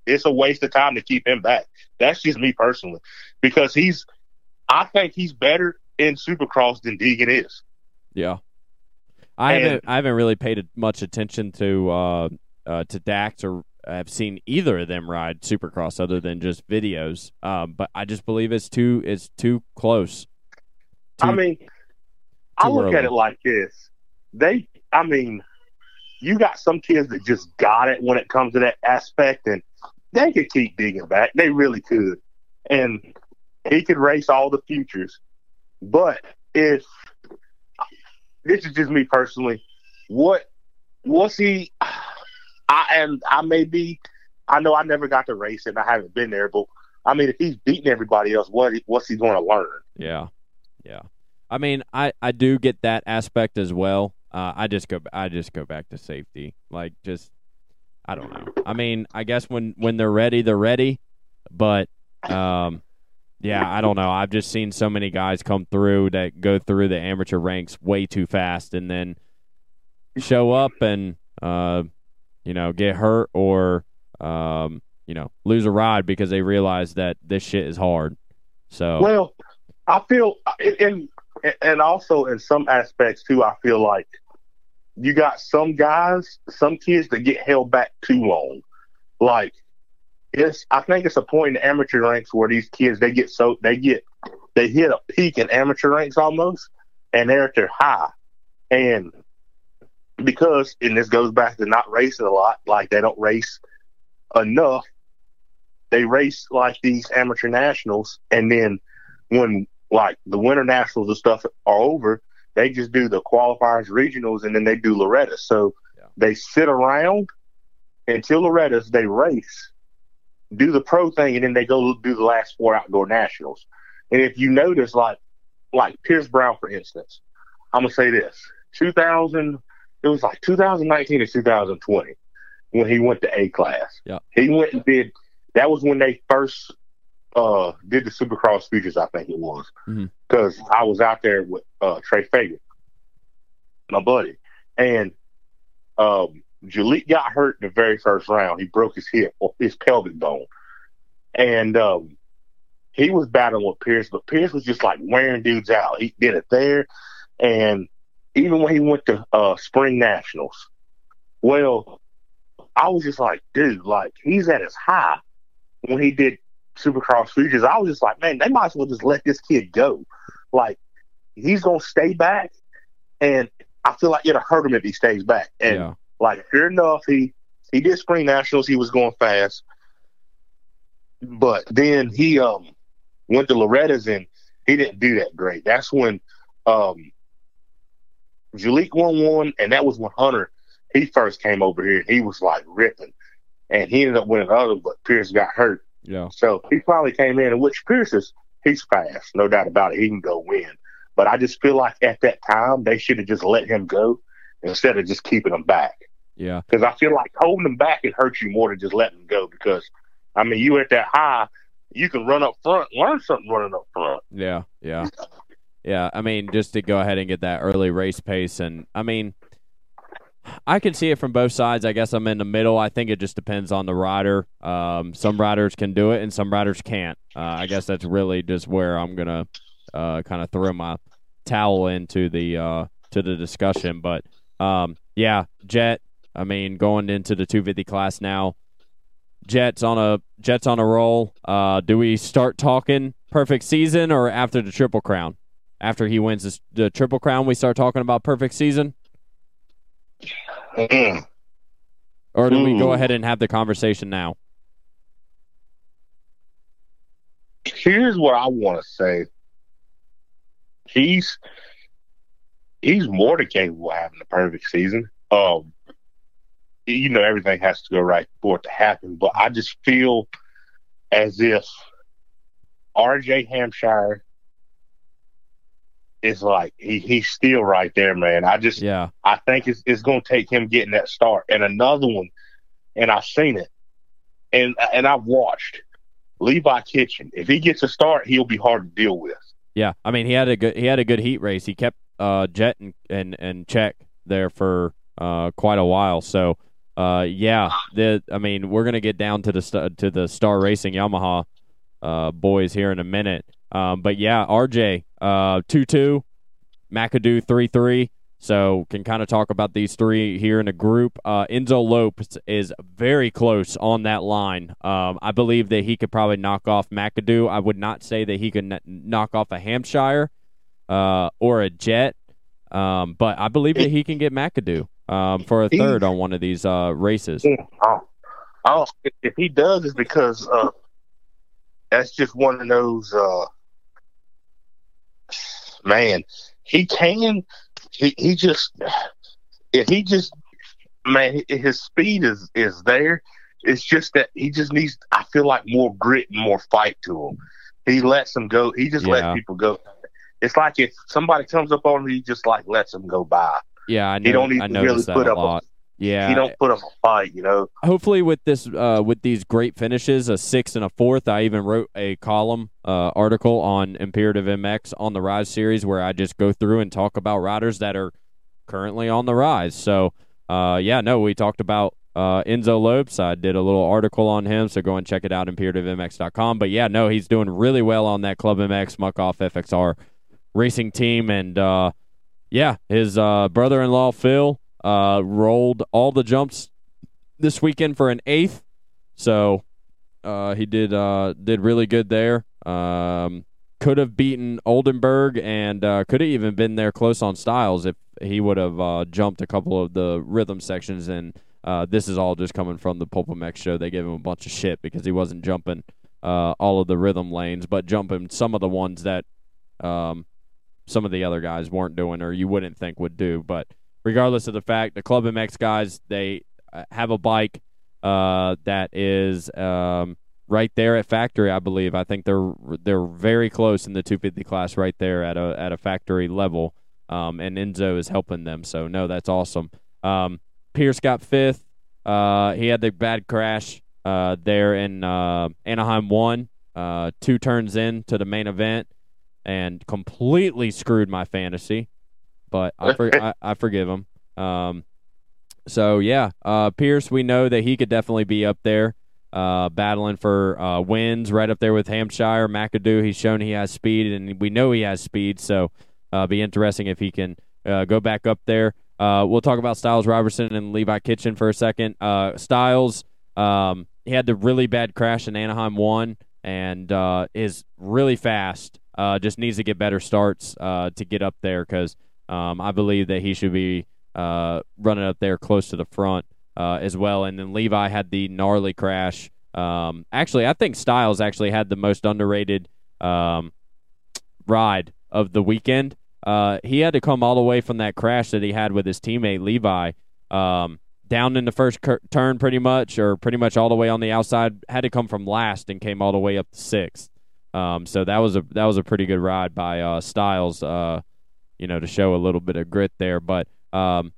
It's a waste of time to keep him back. That's just me personally, because he's. I think he's better in Supercross than Deegan is. Yeah. I And- haven't I haven't really paid much attention to uh, uh, to Dax or have seen either of them ride Supercross other than just videos. Um, but I just believe it's too it's too close. I Too- mean, I look early. at it like this. They, I mean, you got some kids that just got it when it comes to that aspect, and they could keep digging back. They really could. And he could race all the futures. But if this is just me personally, what was he? I am. I may be. I know I never got to race and I haven't been there, but I mean, if he's beating everybody else, what what's he going to learn? Yeah, yeah. I mean, I I do get that aspect as well. Uh, I just go I just go back to safety. Like just I don't know. I mean, I guess when when they're ready, they're ready. But um, yeah, I don't know. I've just seen so many guys come through that go through the amateur ranks way too fast, and then show up and uh, you know, get hurt or um, you know, lose a ride because they realize that this shit is hard. So Well, I feel, and and also in some aspects too, I feel like you got some guys, some kids that get held back too long. Like it's, I think it's a point in amateur ranks where these kids they get so they get they hit a peak in amateur ranks almost, and they're at their high, and because and this goes back to not racing a lot, like they don't race enough they race like these amateur nationals, and then when like the winter nationals and stuff are over, they just do the qualifiers, regionals, and then they do Loretta. So Yeah. they sit around until Loretta's. They race, do the pro thing, and then they go do the last four outdoor nationals. And if you notice, like like Pierce Brown, for instance, I'm gonna say this: 2000, it was like 2019 or 2020 when he went to A class. Yeah. he went and did that was when they first uh did the Supercross Futures, I think it was. Mhm. Because I was out there with uh Trey Fagan, my buddy. And um Jalik got hurt in the very first round. He broke his hip or his pelvic bone. And um he was battling with Pierce, but Pierce was just like wearing dudes out. He did it there. And even when he went to uh spring nationals, well, I was just like, dude, like he's at his high when he did Supercross Futures. I was just like, man, they might as well just let this kid go. Like he's gonna stay back, and I feel like it'll hurt him if he stays back. And yeah, like, sure enough, he he did spring nationals. He was going fast, but then he um went to Loretta's and he didn't do that great. That's when um Jalik won one, and that was when Hunter he first came over here. and He was like ripping, and he ended up winning the other, but Pierce got hurt. Yeah, So he finally came in, and which Pierce is he's fast, no doubt about it. He can go win. But I just feel like at that time they should have just let him go instead of just keeping him back. yeah, Because I feel like holding him back it hurts you more than just letting him go. Because I mean, you at that high, you can run up front, learn something running up front. yeah, yeah, yeah. I mean, just to go ahead and get that early race pace, and I mean, I can see it from both sides. I guess I'm in the middle. I think it just depends on the rider. Um, some riders can do it, and some riders can't. Uh, I guess that's really just where I'm gonna uh, kind of throw my towel into the uh, to the discussion. But um, yeah, Jet. I mean, going into the 250 class now, Jets on a Jets on a roll. Uh, do we start talking perfect season or after the Triple Crown? After he wins the Triple Crown, we start talking about perfect season. Mm. Or do we go ahead and have the conversation now? Here's what I want to say. He's he's more than capable of having a perfect season. Um, you know, everything has to go right for it to happen, but I just feel as if R.J. Hampshire is like he, he's still right there, man. I just Yeah. I think it's, it's going to take him getting that start. And another one, and I've seen it, and and I've watched Levi Kitchen. If he gets a start, he'll be hard to deal with. Yeah. I mean, he had a good he had a good heat race. He kept uh Jet and and, and check there for uh quite a while. So uh yeah, the I mean, we're going to get down to the st- to the Star Racing Yamaha uh boys here in a minute. Um but yeah, RJ uh 2-2, McAdoo 3-3. So can kind of talk about these three here in a group. Uh, Enzo Lopes is very close on that line. Um, I believe that he could probably knock off McAdoo. I would not say that he could n- knock off a Hampshire uh, or a Jet, um, but I believe that he can get McAdoo um, for a third on one of these uh, races. Oh, if- he does, it's because uh, that's just one of those. Man, he can. He he just if he just man, his speed is is there. It's just that he just needs. I feel like more grit and more fight to him. He lets them go. He just Yeah. lets people go. It's like if somebody comes up on him, he just like lets them go by. Yeah, I He don't even noticed really put up. A, Yeah, he don't put up a fight. You know. hopefully with this uh, with these great finishes a sixth and a fourth i even wrote a column uh, article on imperative mx on the rise series where i just go through and talk about riders that are currently on the rise so uh, yeah no we talked about uh, enzo lopes i did a little article on him so go and check it out imperativemx.com but yeah no he's doing really well on that club mx muck off fxr racing team and uh, yeah his uh, brother-in-law phil uh, rolled all the jumps this weekend for an eighth. So uh, he did uh, did really good there. Um, could have beaten Oldenburg and uh, could have even been there close on Stilez if he would have uh, jumped a couple of the rhythm sections. And this is all just coming from the PulpMX show. They gave him a bunch of shit because he wasn't jumping all of the rhythm lanes, but jumping some of the ones that um, some of the other guys weren't doing or you wouldn't think would do. But regardless of the fact, the Club MX guys they uh, have a bike uh, that is um, right there at factory. I believe. I think they're they're very close in the 250 class, right there at a at a factory level. Um, and Enzo is helping them. So no, that's awesome. Um, Pierce got fifth. Uh, he had the bad crash uh, there in uh, Anaheim one, uh, two turns in to the main event, and completely screwed my fantasy. But I, for, I, I forgive him. Um, so yeah, uh, Pierce, we know that he could definitely be up there, uh, battling for uh, wins, right up there with Hampshire, McAdoo. He's shown he has speed, and we know he has speed. So uh, be interesting if he can uh, go back up there. Uh, we'll talk about Stilez Robertson and Levi Kitchen for a second. Stilez, um, he had the really bad crash in Anaheim one, and is really fast. Just needs to get better starts to get up there because um, I believe that he should be uh, running up there close to the front uh, as well. And then Levi had the gnarly crash. Um, actually, I think Stilez actually had the most underrated um, ride of the weekend. Uh, he had to come all the way from that crash that he had with his teammate Levi um, down in the first cur- turn, pretty much, or pretty much all the way on the outside. Had to come from last and came all the way up to sixth. Um, so that was a that was a pretty good ride by uh, Stilez. Uh, you know, to show a little bit of grit there, but um,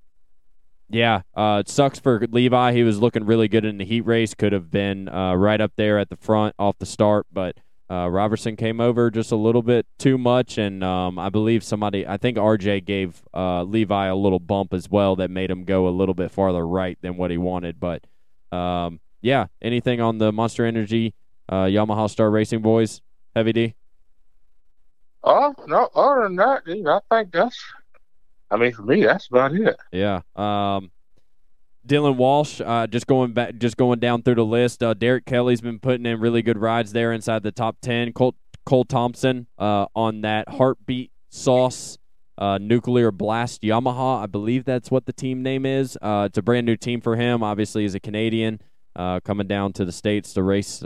yeah, uh, it sucks for Levi. He was looking really good in the heat race. Could have been uh, right up there at the front off the start, but Uh, Robertson came over just a little bit too much, and um, I believe somebody, I think RJ gave uh, Levi a little bump as well that made him go a little bit farther right than what he wanted. But um, yeah, anything on the Monster Energy uh, Yamaha Star Racing boys, Heavy D? Oh no! Other than that, dude, I think that's. I mean, for me, that's about it. Yeah. Um, Dylan Walsh, uh, just going back, just going down through the list. Uh, Derek Kelley's been putting in really good rides there inside the top ten. Cole, Cole Thompson uh, on that heartbeat sauce uh, nuclear blast Yamaha. I believe that's what the team name is. Uh, it's a brand new team for him. Obviously, he's a Canadian uh, coming down to the states to race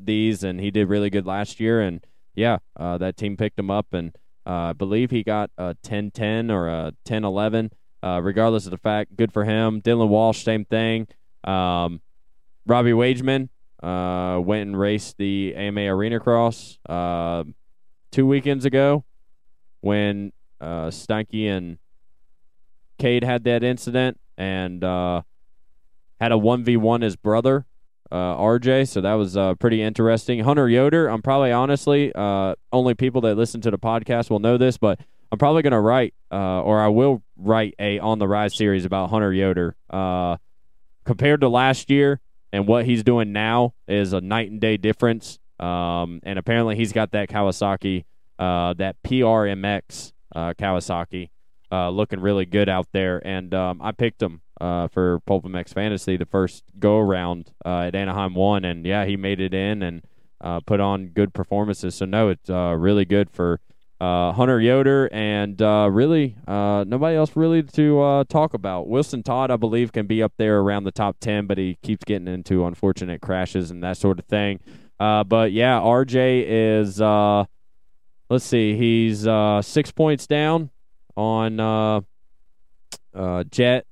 these, and he did really good last year. And yeah, that team picked him up, and I believe he got a 10-10 or a 10-11. Uh, regardless of the fact, good for him. Dylan Walsh, same thing. Um, Robbie Wageman uh, went and raced the AMA Arena Cross uh, two weekends ago when uh, Stanky and Cade had that incident and uh, had a 1v1 his brother, uh, RJ. So that was uh, pretty interesting. Hunter Yoder, I'm probably honestly, uh, only people that listen to the podcast will know this, but I'm probably going to write, uh, or I will write a on the Rise series about Hunter Yoder. Uh, compared to last year and what he's doing now is a night and day difference. Um, and apparently he's got that Kawasaki, uh, that PRMX Kawasaki, uh, looking really good out there. And um, I picked him uh, for PulpMX Fantasy the first go around uh, at Anaheim one, and yeah, he made it in and uh, put on good performances. So no, it's really good for uh, Hunter Yoder, and uh, really uh, nobody else really to uh, talk about. Wilson Todd, I believe, can be up there around the top 10, but he keeps getting into unfortunate crashes and that sort of thing. Uh, but yeah, RJ is, uh, let's see, he's six points down on Jet.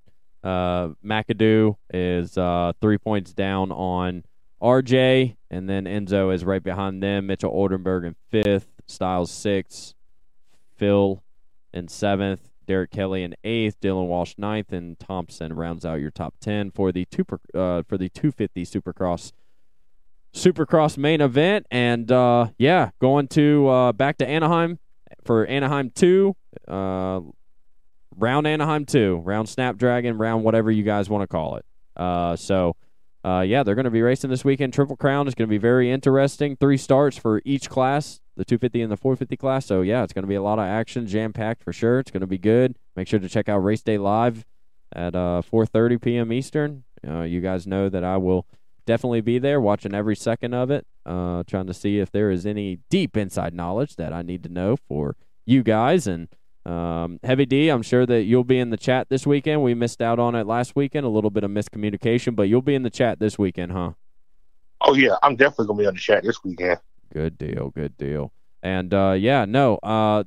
McAdoo is three points down on RJ, and then Enzo is right behind them. Mitchell Oldenburg in fifth, Stilez sixth, Phil in seventh, Derek Kelley in eighth, Dylan Walsh ninth, and Thompson rounds out your top ten for the two uh, for the 250 Supercross Supercross main event. And uh, yeah, going to uh, back to Anaheim for Anaheim two, uh, round Anaheim two, round Snapdragon, round whatever you guys want to call it. Uh, so. Uh, yeah, they're going to be racing this weekend. Triple Crown is going to be very interesting. Three starts for each class the 250 and the 450 class. So yeah, it's going to be a lot of action, jam packed for sure. It's going to be good. Make sure to check out Race Day Live at uh, 4:30 p.m. Eastern. Uh, you guys know that I will definitely be there, watching every second of it, uh, trying to see if there is any deep inside knowledge that I need to know for you guys. And um, Heavy D, I'm sure that you'll be in the chat this weekend. We missed out on it last weekend, a little bit of miscommunication, but you'll be in the chat this weekend, huh? Oh yeah, I'm definitely gonna be on the chat this weekend. Good deal. Good deal. And uh, yeah, no. Uh,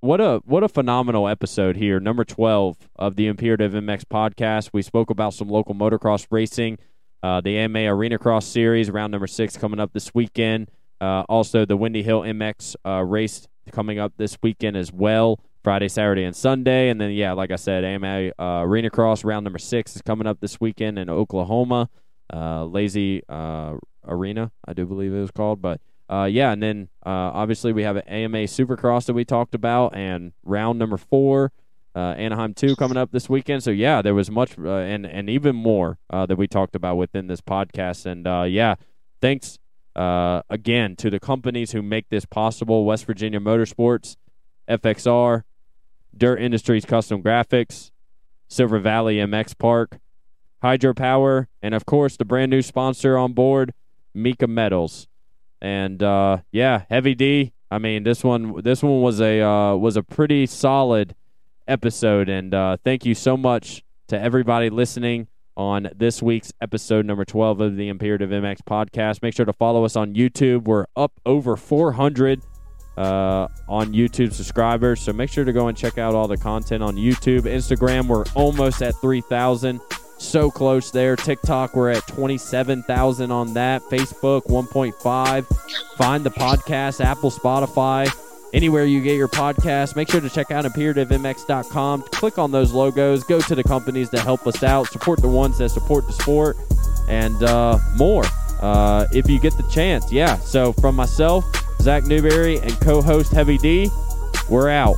what a what a phenomenal episode here, number twelve of the Imperative MX podcast. We spoke about some local motocross racing, uh, the AMA Arena Cross Series, round number six coming up this weekend. Uh, also, the Windy Hill MX uh, race coming up this weekend as well, Friday, Saturday, and Sunday. And then, yeah, like I said, AMA uh, Arena Cross round number six is coming up this weekend in Oklahoma, Lazy Arena, I do believe it was called, but uh, yeah, and then uh, obviously we have an AMA Supercross that we talked about, and round number four, uh, Anaheim two coming up this weekend. So yeah, there was much uh, and and even more uh, that we talked about within this podcast. And uh, yeah, thanks again to the companies who make this possible: West Virginia Motorsports, FXR, Dirt Industries Custom Graphics, Silver Valley MX Park, Hydropower, and of course the brand new sponsor on board, Mika Metals. And uh, yeah, Heavy D. I mean, this one this one was a uh, was a pretty solid episode, and uh, thank you so much to everybody listening on this week's episode number 12 of the Imperative MX podcast. Make sure to follow us on YouTube. We're up over 400 uh, on YouTube subscribers, so make sure to go and check out all the content on YouTube. Instagram, we're almost at 3,000 so close there. TikTok, we're at 27,000 on that. Facebook, 1.5. Find the podcast, Apple, Spotify, anywhere you get your podcast. Make sure to check out imperativemx.com. Click on those logos. Go to the companies that help us out. Support the ones that support the sport and uh, more uh, if you get the chance. Yeah. So from myself, Zach Newberry, and co host Heavy D. We're out.